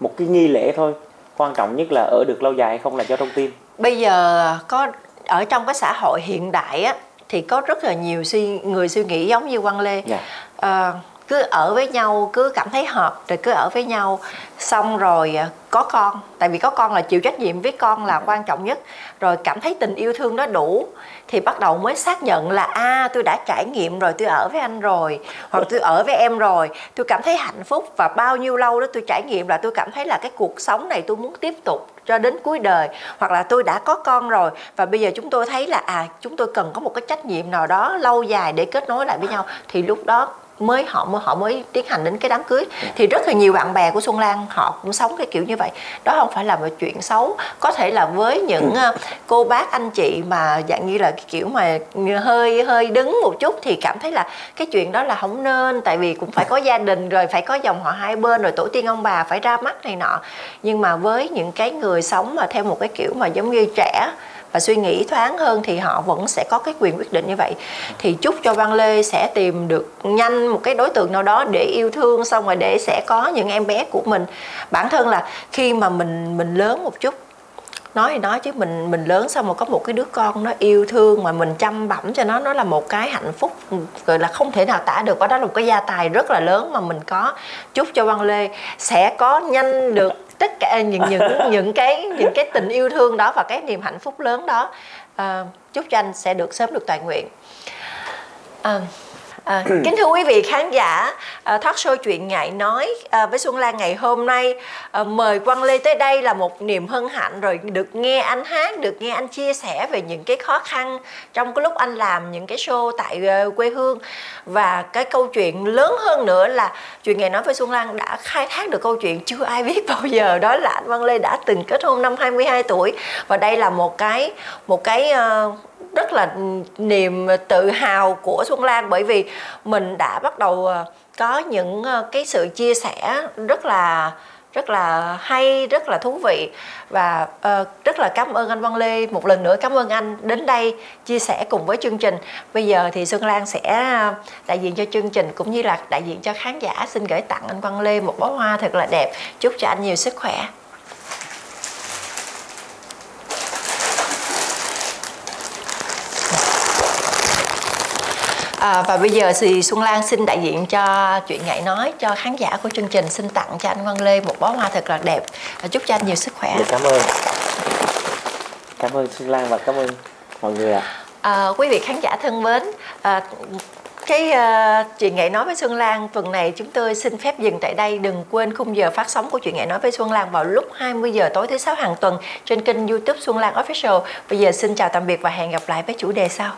một cái nghi lễ thôi quan trọng nhất là ở được lâu dài hay không là cho trong tim bây giờ có ở trong cái xã hội hiện đại á thì có rất là nhiều suy người suy nghĩ giống như Quang Lê yeah. Dạ. à, cứ ở với nhau cứ cảm thấy hợp rồi cứ ở với nhau. Xong rồi à, có con tại vì có con là chịu trách nhiệm với con là quan trọng nhất. Rồi cảm thấy tình yêu thương đó đủ thì bắt đầu mới xác nhận là a à, tôi đã trải nghiệm rồi tôi ở với anh rồi hoặc tôi ở với em rồi. Tôi cảm thấy hạnh phúc và bao nhiêu lâu đó tôi trải nghiệm là tôi cảm thấy là cái cuộc sống này tôi muốn tiếp tục cho đến cuối đời hoặc là tôi đã có con rồi. Và bây giờ chúng tôi thấy là à chúng tôi cần có một cái trách nhiệm nào đó lâu dài để kết nối lại với nhau. Thì lúc đó mới họ mới họ mới tiến hành đến cái đám cưới. Thì rất là nhiều bạn bè của Xuân Lan họ cũng sống cái kiểu như vậy. Đó không phải là một chuyện xấu. Có thể là với những ừ. cô bác anh chị mà dạng như là cái kiểu mà hơi hơi đứng một chút thì cảm thấy là cái chuyện đó là không nên. Tại vì cũng phải có gia đình rồi phải có dòng họ hai bên rồi tổ tiên ông bà phải ra mắt này nọ. Nhưng mà với những cái người sống mà theo một cái kiểu mà giống như trẻ và suy nghĩ thoáng hơn thì họ vẫn sẽ có cái quyền quyết định như vậy. Thì chúc cho Văn Lê sẽ tìm được nhanh một cái đối tượng nào đó để yêu thương, xong rồi để sẽ có những em bé của mình. Bản thân là khi mà mình mình lớn một chút, nói thì nói chứ mình mình lớn xong rồi có một cái đứa con nó yêu thương mà mình chăm bẩm cho nó nó là một cái hạnh phúc, gọi là không thể nào tả được. Và đó là một cái gia tài rất là lớn mà mình có. Chúc cho Văn Lê sẽ có nhanh được tất cả những những những cái những cái tình yêu thương đó và cái niềm hạnh phúc lớn đó à, chúc cho anh sẽ được sớm được toàn nguyện. À, À, kính thưa quý vị khán giả, à, thoát show chuyện ngại nói à, với Xuân Lan ngày hôm nay à, mời Quang Lê tới đây là một niềm hân hạnh rồi được nghe anh hát, được nghe anh chia sẻ về những cái khó khăn trong cái lúc anh làm những cái show tại uh, quê hương. Và cái câu chuyện lớn hơn nữa là chuyện ngày nói với Xuân Lan đã khai thác được câu chuyện chưa ai biết bao giờ. Đó là anh Quang Lê đã từng kết hôn năm 22 tuổi. Và đây là một cái một cái uh, rất là niềm tự hào của Xuân Lan bởi vì mình đã bắt đầu ờ, có những ờ, cái sự chia sẻ rất là rất là hay rất là thú vị. Và uh, rất là cảm ơn anh Văn Lê. Một lần nữa cảm ơn anh đến đây chia sẻ cùng với chương trình. Bây giờ thì Xuân Lan sẽ đại diện cho chương trình cũng như là đại diện cho khán giả xin gửi tặng anh Văn Lê một bó hoa thật là đẹp. Chúc cho anh nhiều sức khỏe. À, và bây giờ thì Xuân Lan xin đại diện cho chuyện ngại nói cho khán giả của chương trình xin tặng cho anh Văn Lê một bó hoa thật là đẹp và chúc cho anh nhiều sức khỏe. Dạ, cảm ơn. Cảm ơn Xuân Lan và cảm ơn mọi người ạ. À. À, quý vị khán giả thân mến, à, cái uh, chuyện nghệ nói với Xuân Lan tuần này chúng tôi xin phép dừng tại đây đừng quên khung giờ phát sóng của chuyện nghệ nói với Xuân Lan vào lúc 20 giờ tối thứ sáu hàng tuần trên kênh YouTube Xuân Lan Official bây giờ xin chào tạm biệt và hẹn gặp lại với chủ đề sau